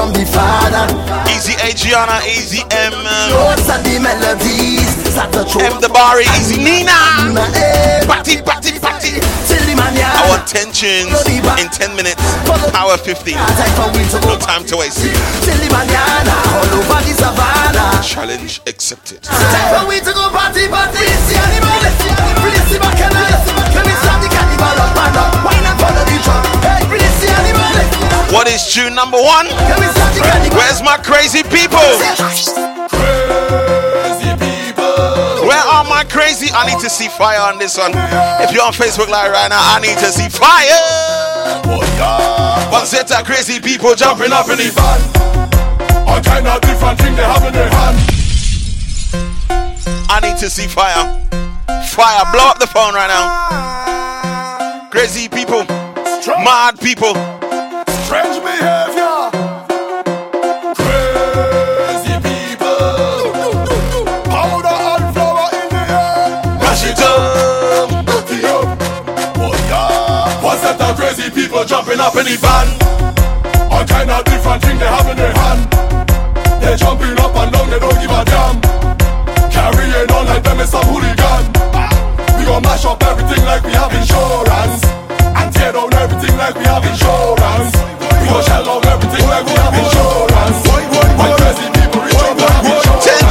from the Father. Easy Adriana, easy M. Notes and the melodies M the Bari, easy Nina. Hey, eh, Party, party, party. till the man I want 10 tunes in 10 minutes. Power 15. For we to No time to waste. till the manana all over the savannah. Challenge accepted. Time for we to go is tune number one? Let me start the carnival. Where's my crazy people? Where are my crazy? I need to see fire on this one. If you're on Facebook Live right now, I need to see fire. One set of crazy people jumping up in the van. All kind of different thing they have in their hand. I need to see fire. Fire, blow up the phone right now. Crazy people, mad people. People. Jumping up in the van. All kind of different thing they have in their hand. They jumping up and down, they don't give a damn. Carrying on like some hooligan. We gon' mash up everything like we have insurance. And tear down everything like we have insurance.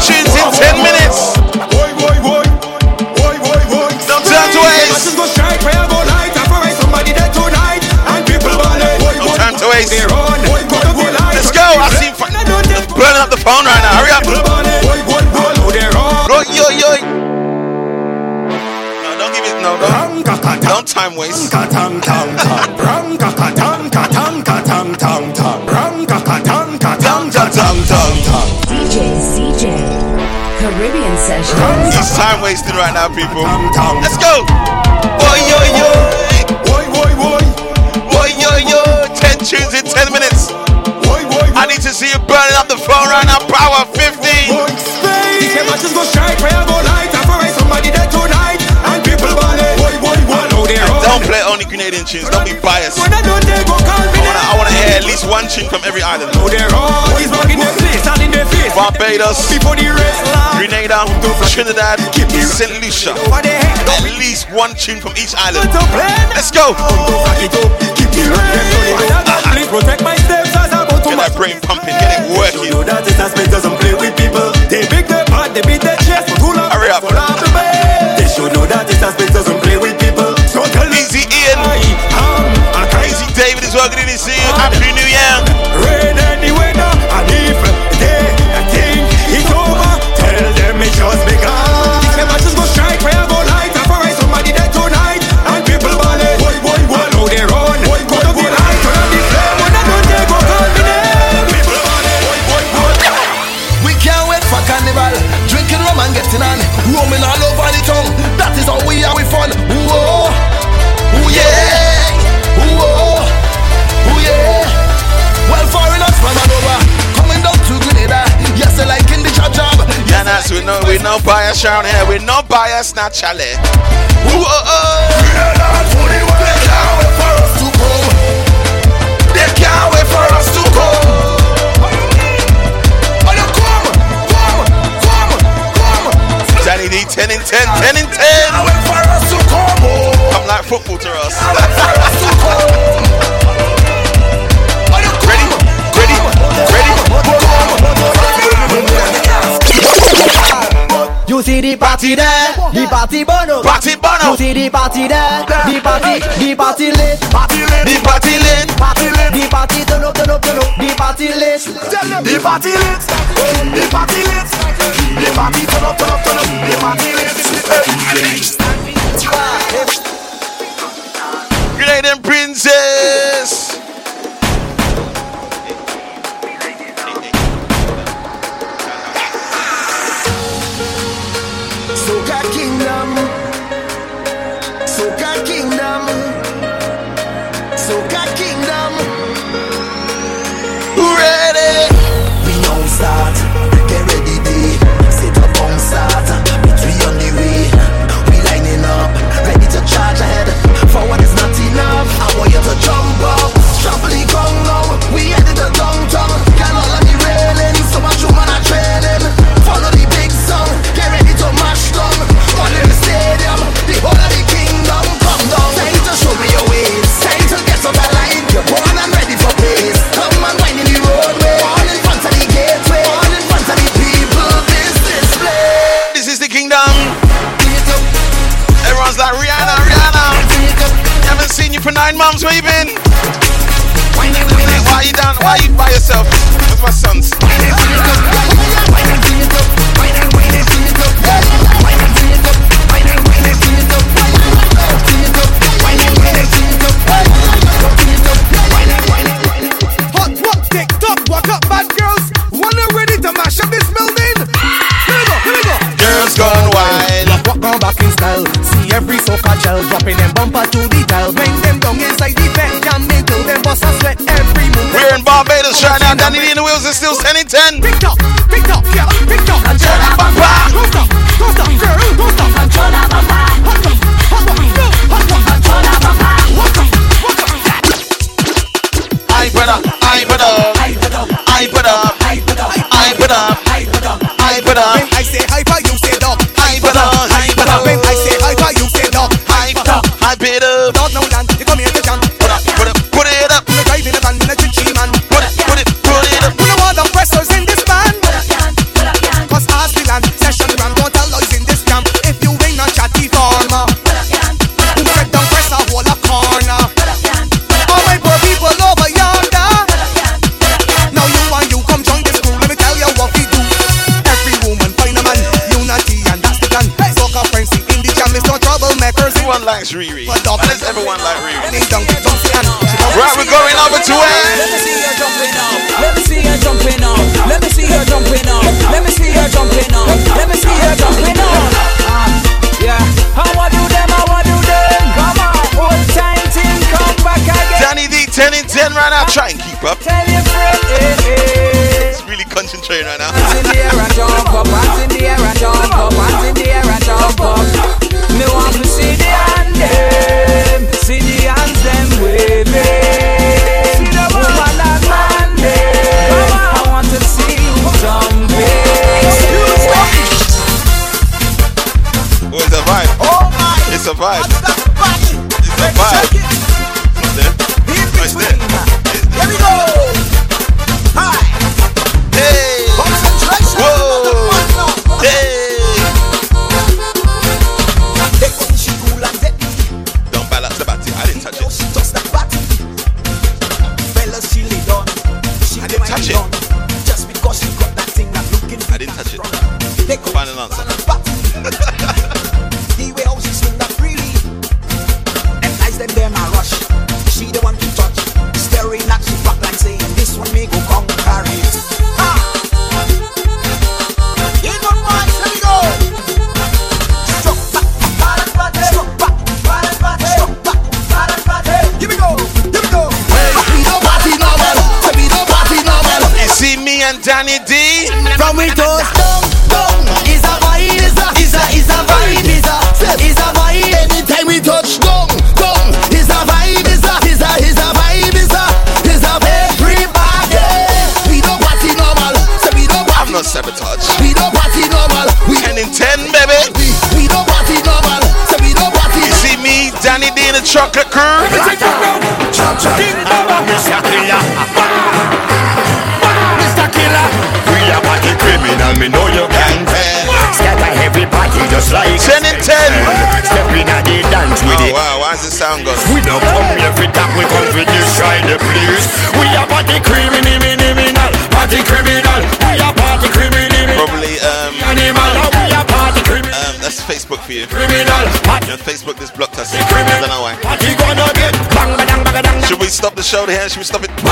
I in ten minutes. To waste. Let's go. I burning up the phone right now. Hurry up. Don't time waste. He's time wasting right now, people. Let's go. Boy, yo, yo. Boy, boy, boy. Boy, yo, yo. 10 tunes in 10 minutes. I need to see you burning up the phone right now. Power 15. These matches go strike, prayer go light. Don't play only Grenadian tunes. Don't be biased. I don't they go call me I wanna, I wanna hear at least one tune from every island. Know they're on. He's walking their place, in their face. Barbados, Before the race. Grenada, Trinidad, St. Lucia. At least one tune from each island. Let's go. Oh, keep it. Ah, ah. Please protect my steps as I go to Get my brain pumping, get it working. know that this aspect doesn't play with people. They big their bad, they beat their chest, but who love Hurry up. They should know that this aspect doesn't You. Happy New Year. We no bias around here. We no bias, not Charlie. Ooh, oh, oh. They can't wait for us to come. They can't wait for us to come. Danny D, 10 in 10, 10 in 10. Can't wait for us to come. Oh. Come like football to us. You see the party there, the party up. Party up. You see the party there, the party, the party lit, party lit, The party lit. party lit, the party turn up, turn up, turn up, the party lit. The party lit, the party lit, the party turn up, turn up, turn up, the party lit. Grenadian princess. For nine months. Where you been? Why are you down? Why are you by yourself? With my sons. Hot, what, tick, tock, walk up, bad girls. Wanna ready to mash up this building? Here we go, here we go. Girls gone wild. Walk on back in style. Every soca gel dropping them bumper to the dial. Bang them down inside the vent, jam into them bust a sweat every move. We're in Barbados right now. Danny and the wheels is still 10 in 10. Tick tock, tick tock, yeah, tick tock. Turn that bumper. Don't stop, don't stop, girl, don't stop. Control that bumper. Hot one, hot one, hot one. Control that bumper. Walk up, walk up. I put up, I put up, I put up, I put up, I put up, I put up, I put up, on right now. Try and keep up. It's really concentrating right now. showed hands. She was stuffing.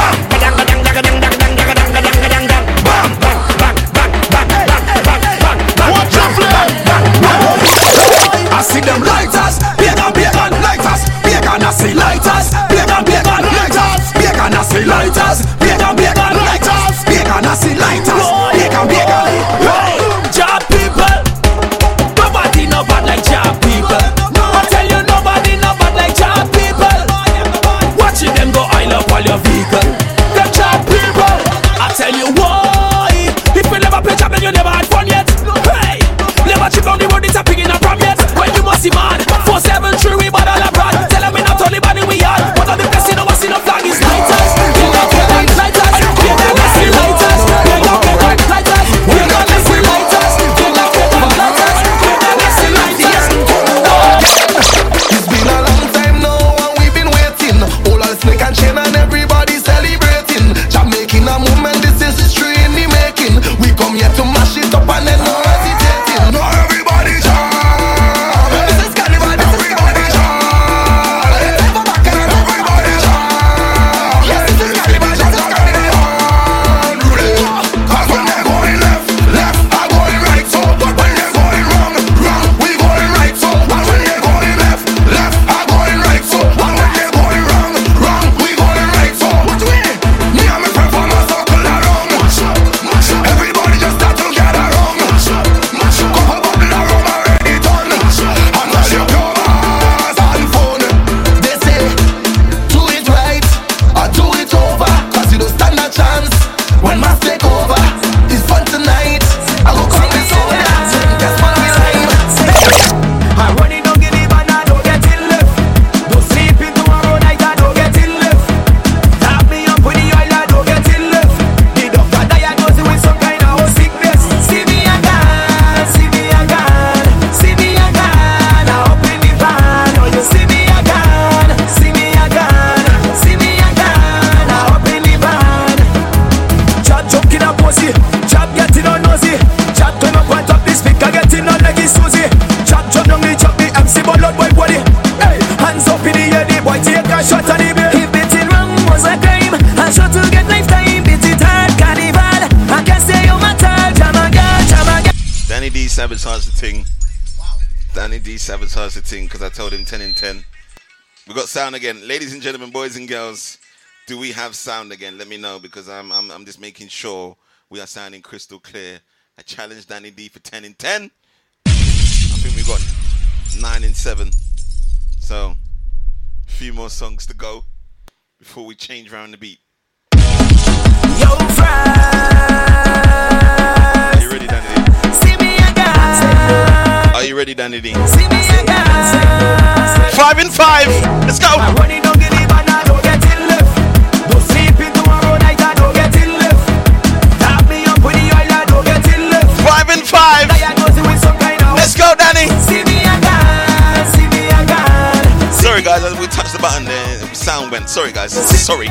Got sound again. Ladies and gentlemen, boys and girls, do we have sound again? Let me know because I'm, I'm, I'm just making sure we are sounding crystal clear. I challenged Danny D for 10 in 10. I think we got 9 in 7. So, a few more songs to go before we change around the beat. Yo, up with the oil, I don't get it left. Five and five. It with some kind of. Let's go, Danny. See me again. See me again. Sorry, guys, we touched the button there. Sound went. Sorry, guys. Sorry.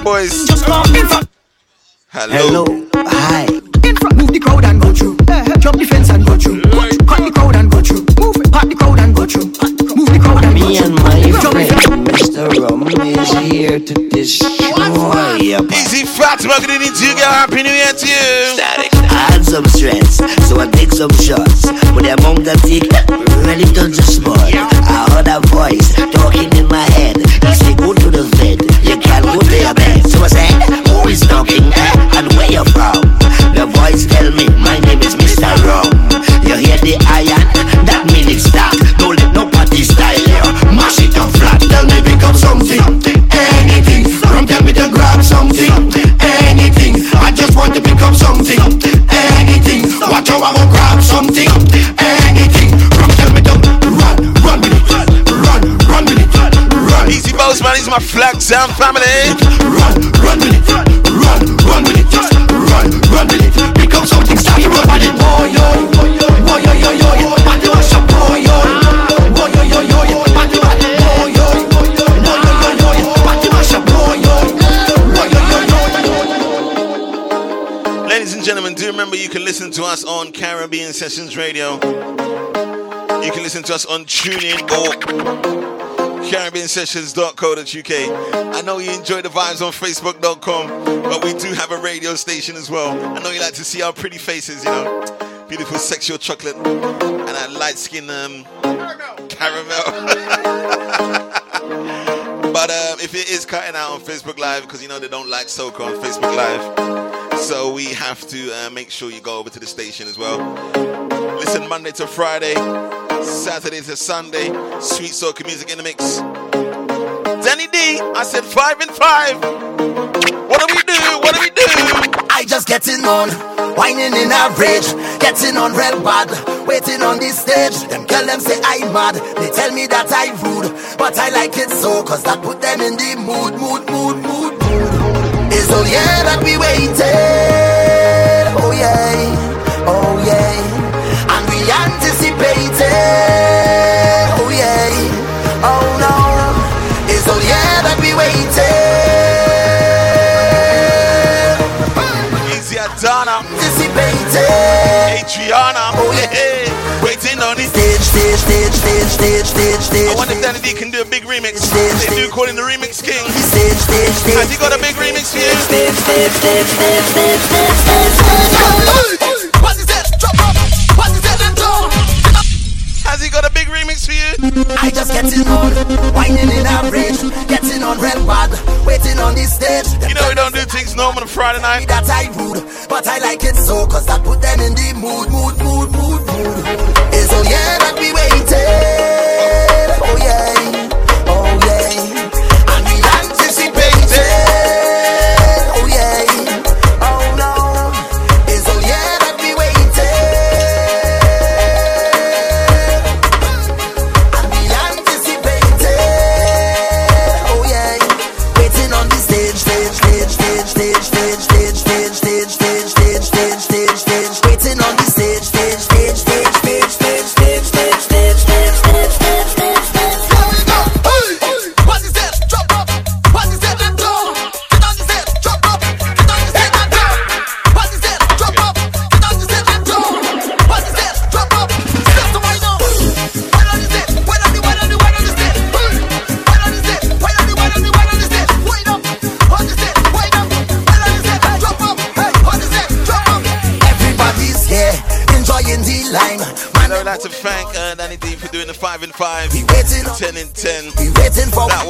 The boys? Just come in front Hello. Hi. In front, move the crowd and go through. Uh-huh. Jump the fence and go through. Cut the crowd and go through. Move it, part the crowd and go through. Move the crowd and go Me and my friend Mr. Rum is here to destroy your Easy fat smuggling into you, girl. Happy New Year to you. I had some stress, so I take some shots. My flag sound family. Run, run with it. Run, run with it. Run, run with it. Become something. Start to run with it. Boy, yo, boy, yo, yo, yo, yo. Party wash up, boy, yo. Boy, yo, yo, yo, yo. Party wash up, boy, yo. Boy, yo, yo, yo, yo. Party wash up, boy, yo. Boy, yo, yo, yo. Ladies and gentlemen, do remember you can listen to us on Caribbean Sessions Radio. You can listen to us on TuneIn or CaribbeanSessions.co.uk. I know you enjoy the vibes on Facebook.com, but we do have a radio station as well. I know you like to see our pretty faces, you know. Beautiful sexual chocolate and that light skin um, caramel. But um, if it is cutting out on Facebook Live, because you know they don't like soca on Facebook Live, so we have to uh, make sure you go over to the station as well. Listen Monday to Friday, Saturday to Sunday, sweet soca music in the mix. Danny D, I said five and five. What do we do? What do we do? I just getting on, whining in a rage, getting on real bad, waiting on this stage. Them girl them say I'm mad, they tell me that I rude, but I like it so, cause that put them in the mood, mood, mood, mood, mood. It's all yeah that we waited, oh yeah, oh yeah, anticipated, oh yeah, oh no, it's all yeah that we waited. Easy Adana, Anticipated. Adriana, oh yeah, waiting on the stage. stage, stage, stage, stage, stage, stage. I wonder if Danny D can do a big remix. They do call him the remix king. Stage, stage, stage. Has he got a big remix for you? Stage, stage, stage, stage, stage, stage, stage, stage. What I just getting on, whining in a rage, getting on red bad, waiting on the stage. You know we don't do things normal on Friday night. That I rude, but I like it so, cause that put them in the mood, mood, mood, mood, mood. It's oh yeah that we waited,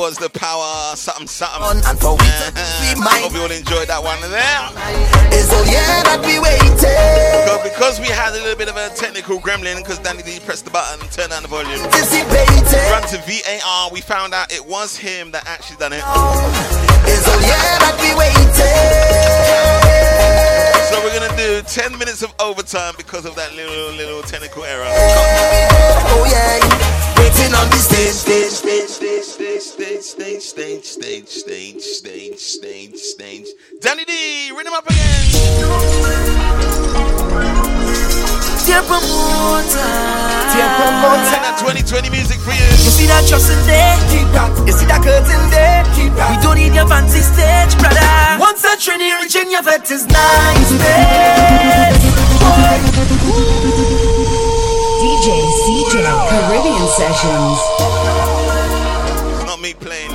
was the power something something. And for we be. Hope you all enjoyed that one there. It's oh yeah that we waited. Because, because we had a little bit of a technical gremlin, because Danny D pressed the button and turned down the volume. Run to VAR, we found out it was him that actually done it. It's oh yeah that we waited. So we're gonna do 10 minutes of overtime because of that little little technical error. Oh yeah, waiting on stage, stage, stage, stage, stage, stage, stage, stage, stage, stage, stage, stage, stage. Danny D, ring him up again. Dear promoter, dear that 2020 music for you. You see that trust in there? Keep that. You see that curtain there? Keep that. We don't need your fancy stage, brother. Once a trinity reaching your vet is nice, babe. DJ CJay Caribbean Sessions. Not me playing,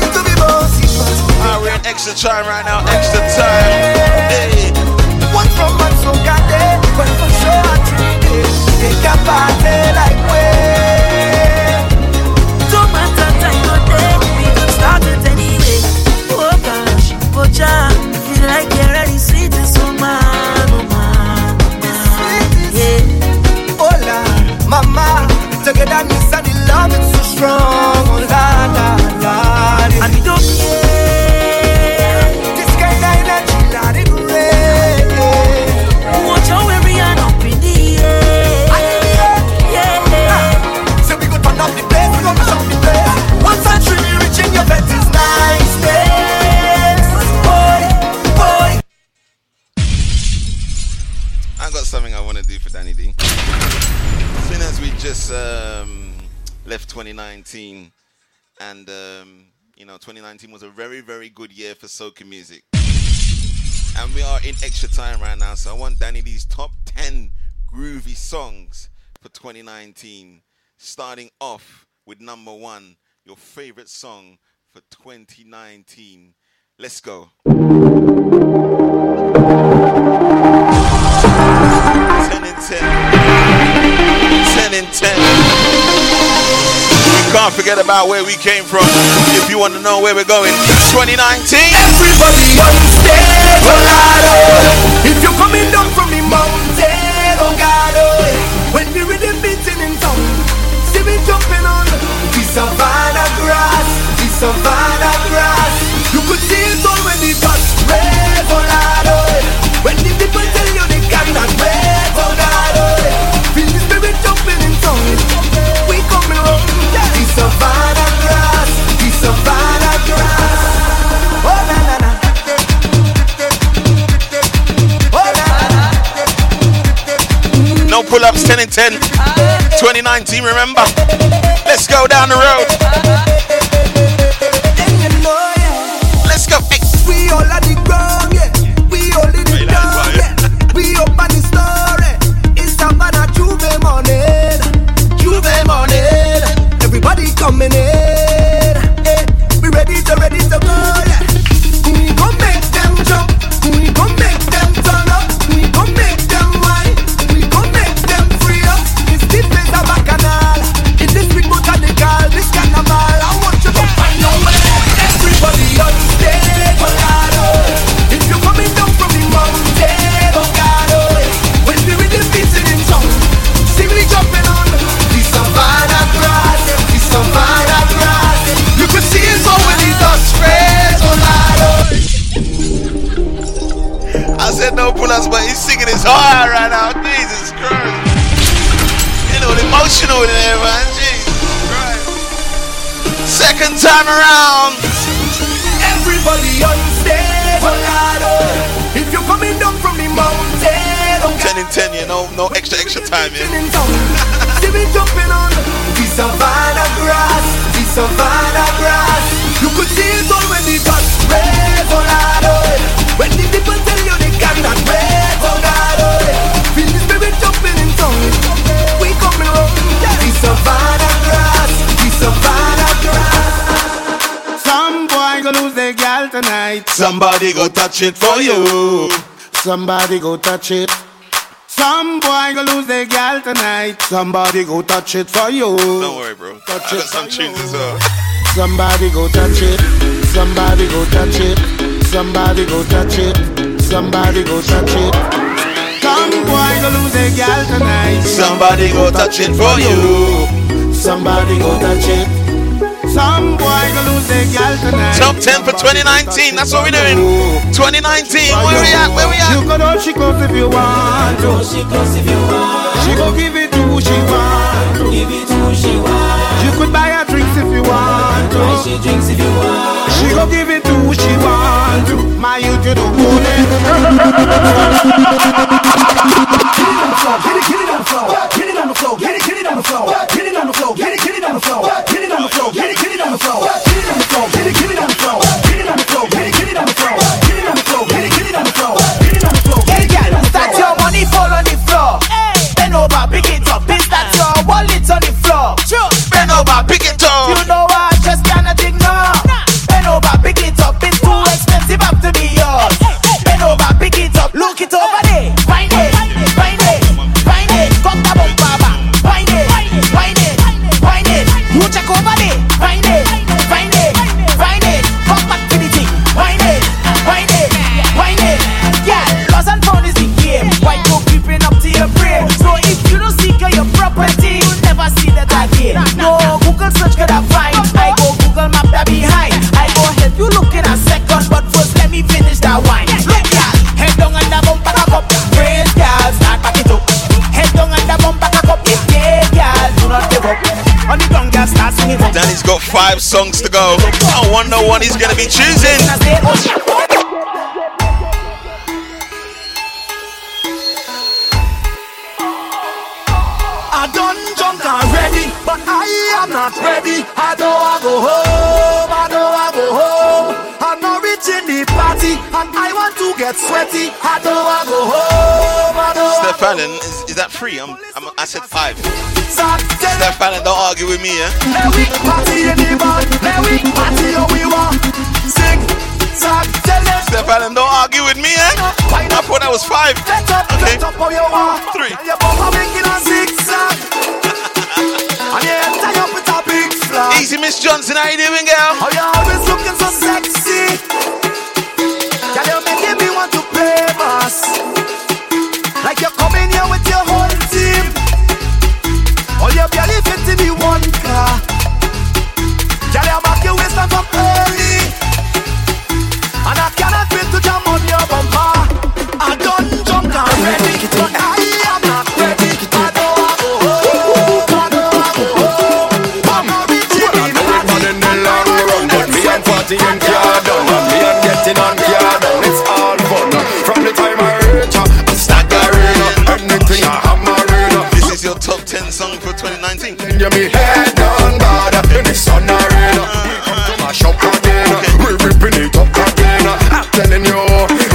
extra time right now, extra time. Hey. one from one so got there. But for sure, I treat it. They got party like way. Don't matter time or day, we can start it anyway. Oh gosh, oh Jah, just um, left 2019, and um, you know, 2019 was a very, very good year for soca music. And we are in extra time right now, so I want Danny D's top 10 groovy songs for 2019. Starting off with number one, your favorite song for 2019. Let's go. Can't forget about where we came from. If you want to know where we're going, 2019. Everybody on stage, oh Lord, oh. If you're coming down from the mountain, oh God, oh. When the rhythm beating in town, see me jumping on the savannah grass, the savannah grass. You could see it pull ups, 10 and 10. 2019, remember? Let's go down the road. Let's go. Hey. We all at the ground, yeah. We all in the down, yeah. We up on the story. It's Savannah J'ouvert morning. J'ouvert morning. Everybody coming in. Time, yeah. See me jumping on the savannah grass, the savannah grass. You could see it all when the dust spread, Bogado. When the people tell you they cannot break, Bogado. Feel the spirit jumping in tongues. We coming round the savannah grass, the savannah grass. Some boy gonna lose their gal tonight. Somebody go touch it for you. Somebody go touch it. Some boy gonna lose their gal tonight. Somebody go touch it for you. Don't worry, bro. I got some tunes as well. Somebody go touch it. Somebody go touch it. Somebody go touch it. Somebody go touch it. Some boy gonna lose their gal tonight. Somebody go touch it for you. Somebody go touch it. Some boy gonna lose their gal tonight. Top 10 for 2019. That's what we're doing. 2019. Where we at? Where we at? You can she close if you want. She close if you want. She go give it to who she want. Give it to who she want. You could buy her drinks if you want. Buy she drinks if you want. She go give it to who she want to. My you to the Get it, get it on the floor. Get it on the floor. Get it, get it on the floor. Get it on the floor. Get it, get it on the floor. Get it on the floor. On the floor. Five songs to go. I wonder what he's gonna be choosing. I done jumped already, but I am not ready. I know I go home, I know I go home. I'm not reaching the party, and I want to get sweaty. I know I go home, I know I Steph Allen, is, is that free? I'm, I'm, I said five. Allen, don't argue with me, yeah? Let we party in the bar, let we party how we want. Sing, talk, tell them. Steph Allen, don't argue with me, eh? I thought that was five. Okay. Three. Easy, Miss Johnson, how you doing, girl? Oh, you always looking so sexy. 2019? You me head down bad in the sun arena. We come to mash up again. We ripping it up again. I'm telling you,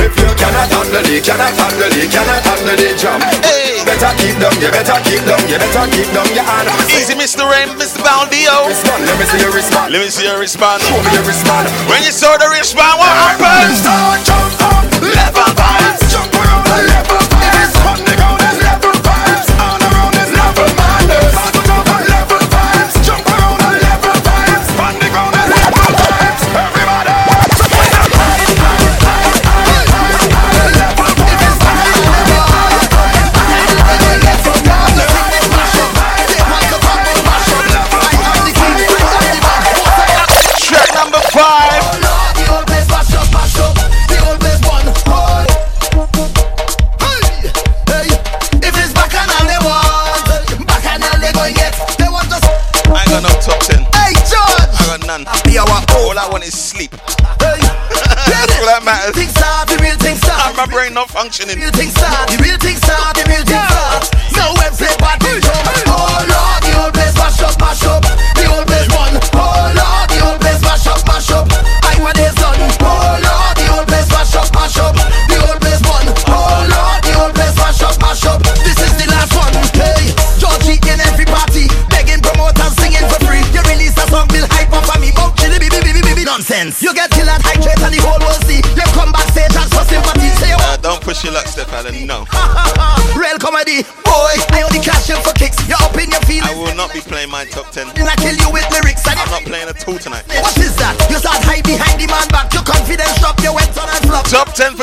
if you cannot handle it, cannot handle it, cannot handle it, jump. Hey. Better keep down, you better keep down, you better keep down your hand. Easy, Mr. Rain, Mr. Baldio. Let me see your wristband. Let me see your wristband. Show me your wristband. When you saw the wristband, what happened? Start jump up, level vibes, jump the level vibes. Functioning.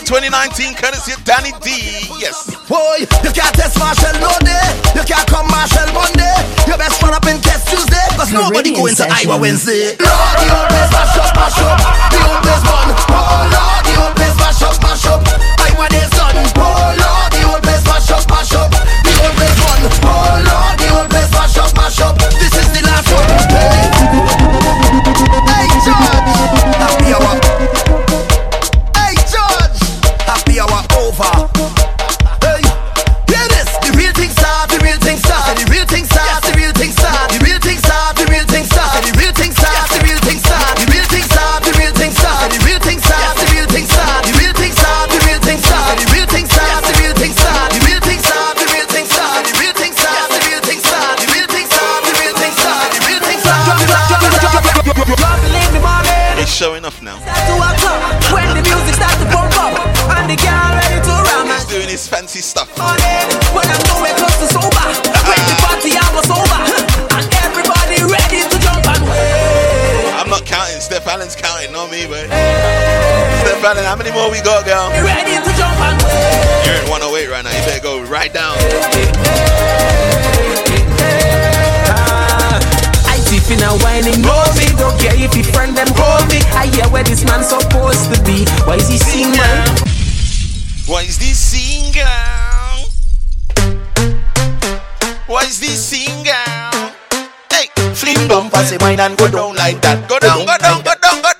2019, courtesy of Danny D. Yes. Boy, you can't test Marshall Monday. You can't come Marshall Monday. You best run up in test Tuesday. Cause nobody Caribbean go into. Iowa Wednesday. Lord, the old place mash up, mash up. How many more we got, girl? Ready to jump and wave. You're in 108 right now. You better go right down. I tipping and whining, know me. Don't care if your friend them call me. I hear where this man supposed to be. Why is he singing? What is this singer? What is this singer? Hey, Fling bumper, say mine and go down like that. go down, go down, go down, go down.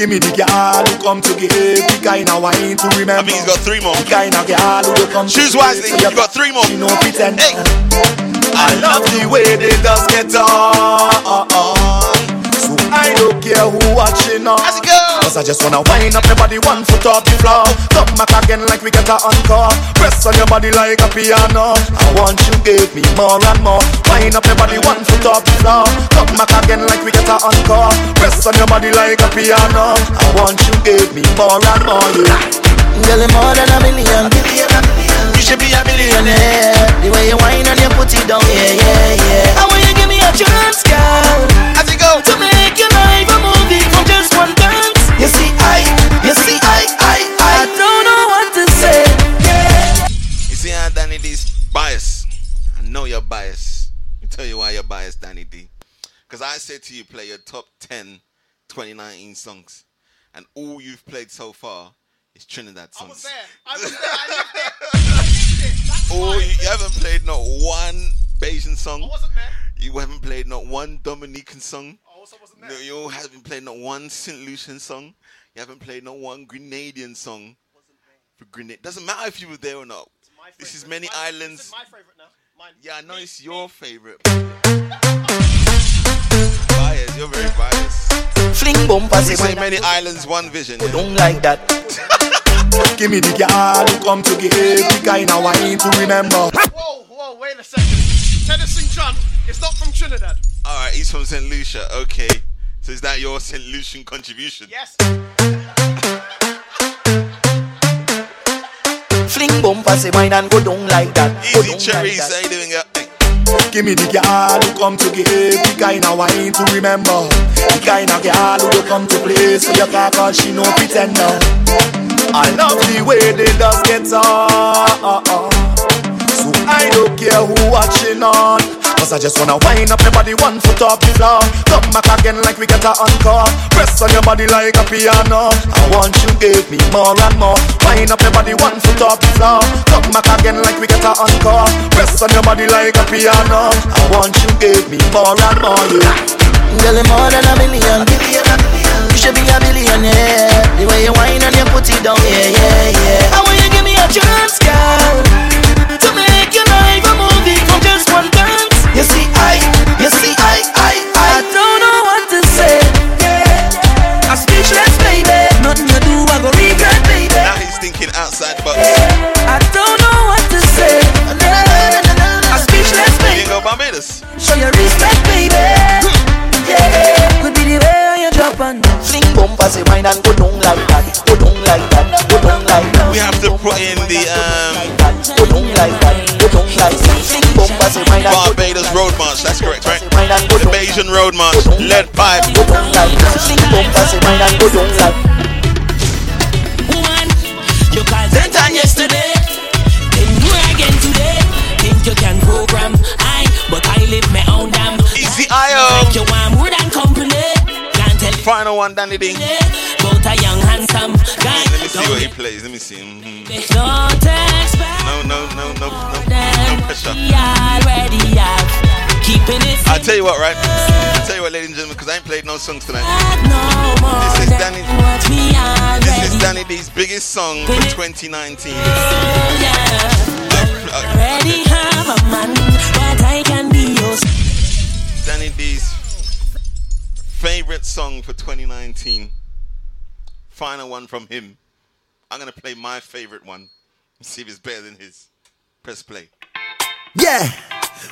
Give me the girl who come to give the kind of wine to remember. I think he's got three more. The kind of girl who come to Choose wisely. You've got three more. She no pretend. Hey. I love the way they just get on. So I don't care who watching us. Cause I just wanna wind up your body one foot off the floor. Come back again like we get a encore. Press on your body like a piano. I want you give me more and more. Wind up your body one foot off the floor. Come back again like we get a encore. Press on your body like a piano. I want you give me more and more. Yeah. Girl, more than a million. You should be a millionaire. The way you whine and you put it down, yeah, yeah, yeah. I want you give me a chance, girl. You see, I, you see, I, I, I don't know what to say. Yeah. You see how Danny D's biased? I know you're biased. Let me tell you why you're biased, Danny D. Because I said to you, play your top 10 2019 songs. And all you've played so far is Trinidad songs. I was there. I was there. I lived it. I lived it. Oh, you, you haven't played not one Bajan song. I wasn't there. You haven't played not one Dominican song. I also wasn't there. No, you haven't played not one St. Lucian song. You haven't played not one Grenadian song. For Grenada, doesn't matter if you were there or not. My This is many My- islands. This is my favorite now. Yeah, I know it's your favorite. biased, you're very biased. Fling bumpers, We say say many islands, one vision. don't like that. Give me the girl who come to give the kind of wine to remember. Whoa, whoa, wait a second. Teddyson John, it's not from Trinidad. All right, he's from St. Lucia. Okay. So is that your St. Lucian contribution? Yes. Fling bumpers, say wine and go down like that. Go Easy down cherries, like how you doing? uh, Give me the girl who come to give the kind of wine to remember. The kind of girl who will come to play so you can't call she no pretender. I love the way they just get on. So I don't care who watching on. Cause I just wanna wind up your body one foot off the floor. Come back again like we get a encore. Press on your body like a piano. I want you give me more and more. Wind up your body one foot off the floor. Come back again like we get a encore. Press on your body like a piano. I want you give me more and more. Yeah. Girl, more than a million. You should be a billionaire. The way you whine and you put it down, yeah, yeah, yeah. I want you give me a chance, girl, to make your life a movie from just one glance. You see, I, you see, I, I, I don't know what to say. I'm speechless, baby. Nothing you do, I go regret, baby. Now he's thinking outside the box. I don't know what to say. I'm speechless, You baby. can go Barbados. Show your respect, say wine and go down like that, go down like that, go down like that. We have to put in the um, Go down like that, go down like that. Fling bumpers, say wine and go Barbados Road March. That's correct, right? wine and go The Bajan Road March, led by go down like that. Fling bumpers, say wine and go down like. Woman, you call ten time yesterday, Final one, Danny Ding. about a young handsome guy. Let me see what he plays. Let me see. Mhm. Don't No, no, no, no, no, no pressure. we already have. Keeping it I'll tell you what, right? I'll tell you what, ladies and gentlemen, because I ain't played no songs tonight. This is Danny. This is Danny D's biggest song for 2019. already have favorite song for 2019. Final one from him. I'm gonna play my favorite one. See if it's better than his. Press play. Yeah.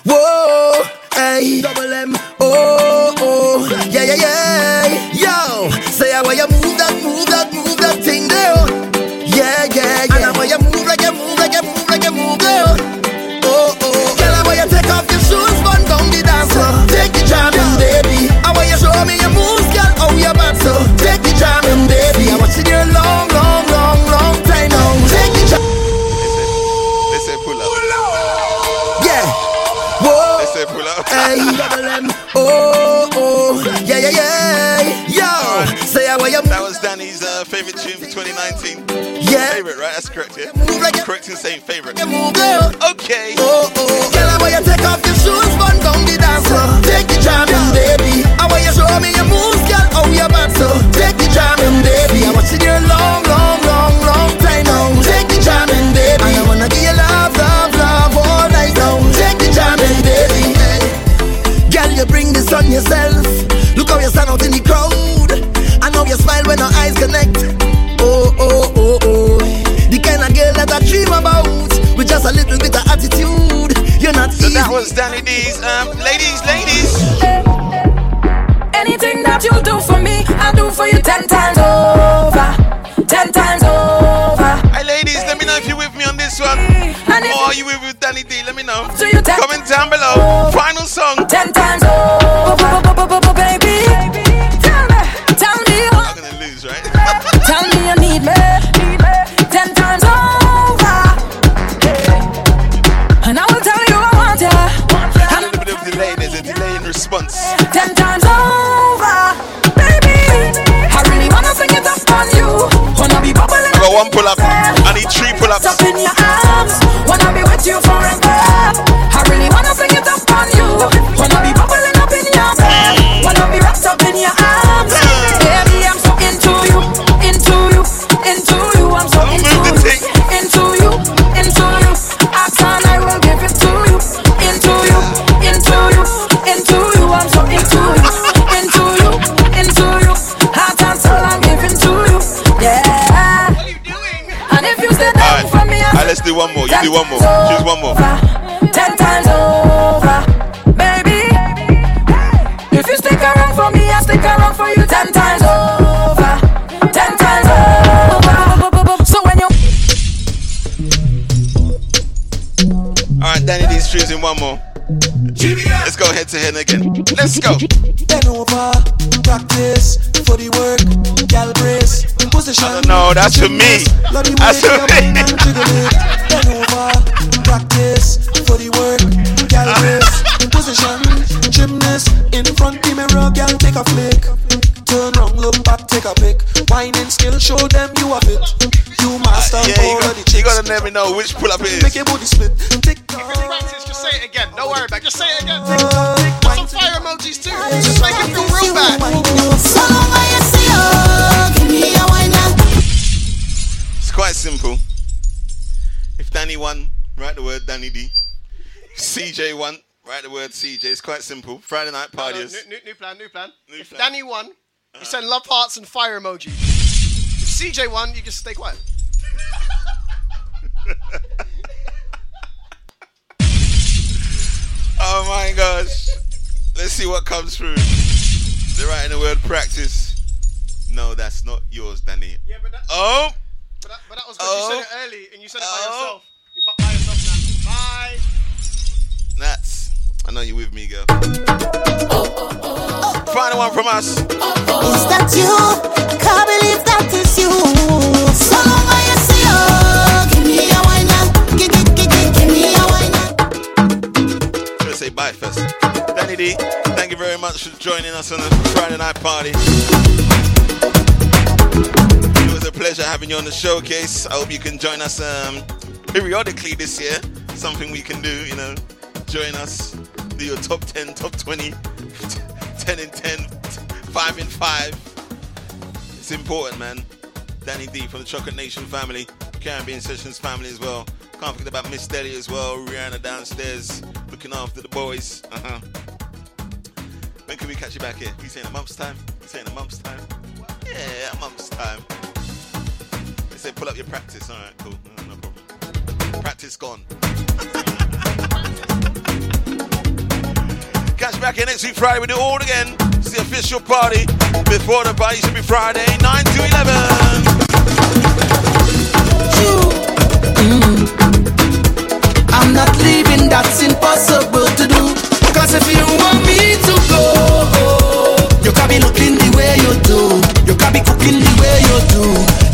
Whoa, hey, double M, oh, oh, yeah, yeah, yeah. Yo, say how you move that, move that, move that thing there. Yeah, yeah, yeah. And how you move like you move like you move like you move there. Oh, oh. Girl, how you take off your shoes, run down the dance floor. Take the jamming, baby. How me your moves, girl, how you bad so. Take the jamming, baby. I watch you long, long, long, long time now. Take the jamming. They say pull up. Yeah. Whoa. They say pull up. Hey, double M. Oh, oh, yeah, yeah, yeah. Yo, say how you That was Danny's uh, favorite tune for 2019. Yeah. Favorite, right? That's correct, yeah? Correct in saying favorite. move, girl. Okay. Oh, oh. Girl, how you take off your shoes, run Take the jamming, baby. How you show me your moves, girl, oh, how you bad so. Take the jamming, baby. I watch you long, long, long, long time now. Take the jamming, baby. And I wanna give you love, love, love all night now. Take the jamming, baby. Girl, you bring this on yourself. Look how you stand out in the crowd. I know you smile when our eyes connect. Oh, oh, oh, oh. The kind of girl that I dream about. With just a little bit of attitude. You're not So easy. that was Danny D's. Um, ladies, ladies. Anything that you do for me, I'll do for you ten times over. Ten times over. Hey, ladies, let me know if you're with me on this one. Or are you with, with Danny D? Let me know. So you ten- Comment down below. Final song. Ten times over, one pull up. I need three pull ups. Up in your arms, wanna be with you forever. Do one more. Choose one more. Ten times over, baby. If you stick around for me, I stick around for you. Ten times over, ten times over. So when you All right, Danny D's choosing one more. Let's go head to head again. Let's go. Bend over, practice for the work, gal brace, position. No, that's for me. That's for me. Bend over, practice for the work, gal brace, position. Gymnast in front the mirror, gal take a flick. Turn round, look back, take a pic. Whining skill, show them you have it. You master Yeah, you all got, of the you gotta let me know which pull up it Make is. your booty split. Tick Practice, just say it again. Don't worry about it. Just say it again. Put some fire emojis too. Just make it feel real bad. So long as you see her, give me a wine and It's quite simple. If Danny won, write the word Danny D. CJay one. write the word CJay. It's quite simple. Friday night No, no, parties. new, new, new plan, new plan. if plan. Danny won, you uh-huh. send love hearts and fire emoji. If CJay won, you just stay quiet. Oh my gosh. Let's see what comes through. They're writing the word practice. No, that's not yours, Danny. Yeah, but that, Oh, but that, but that was because you Oh. said it oh. early and you said it by yourself. Oh. You're by yourself now. Bye. Nats. I know you're with me, girl. Final one from us. Is that you? I Can't believe that is you. So long as you see her, give me a wine and give, give, give, give, give me a wine and Should say bye first? Danny D, thank you very much for joining us on the Friday night party. It was a pleasure having you on the showcase. I hope you can join us um, periodically this year. Something we can do, you know. Join us, do your top 10, top 20, 10 in 10, 5 in 5. It's important, man. Danny D from the Chocolate Nation family, Caribbean Sessions family as well. Can't forget about Miss Deli as well, Rihanna downstairs, looking after the boys. Uh-huh. When can we catch you back here? You saying a month's time? You saying a month's time? Yeah, a month's time. They say pull up your practice. All right, cool. No. Practice gone. Catch back here next week Friday. We do all again. It's the official party. Before the party should be Friday, 9 to 11. Mm. I'm not leaving, that's impossible to do. Cause if you want me to go, you can be looking the way you do. You can be cooking the way you do.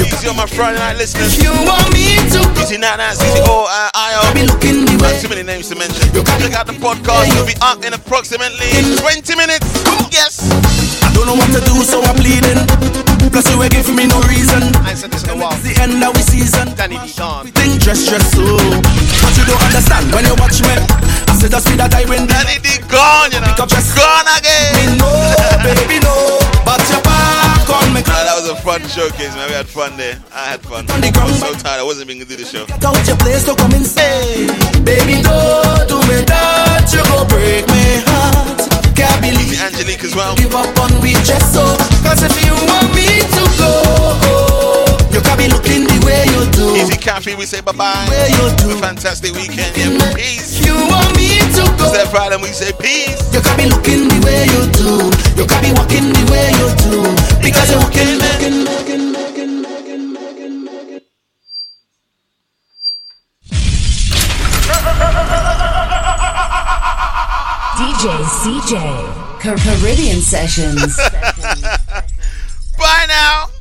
You Easy on my Friday night listeners. You want me to go. Easy Nat Nats, Easy O, uh, IO. Be looking the way. Too many names to mention. You can check out the podcast. You'll be up in approximately 20 minutes. Yes. I don't know what to do, so I'm bleeding. Plus you giving me no reason. I said this in a while. It's the end of the season. Danny D gone. Think dress, dress so. But you don't understand when you watch me. I said just feel that I win. Danny D gone, you know. Pick up dress. Gone again. Me no, baby no. But your back on me. Ah, that was a fun showcase, man. We had fun there. I had fun. I was so tired. I wasn't even gonna do the show. Get out your place to come and say, Baby, don't do me that. You go break my heart. Can't believe Angelique as well. give up on we just so. Cause if you want me to go, you can be looking the way you do. Easy Cafe, we say bye bye. Where you do. A fantastic weekend. Yeah, peace. You want me to go. It's that Friday, we say peace. You can be looking the way you do. You can be walking the way you do. Because you're walking, walking, walking, walking. DJ CJay, Caribbean Sessions. now.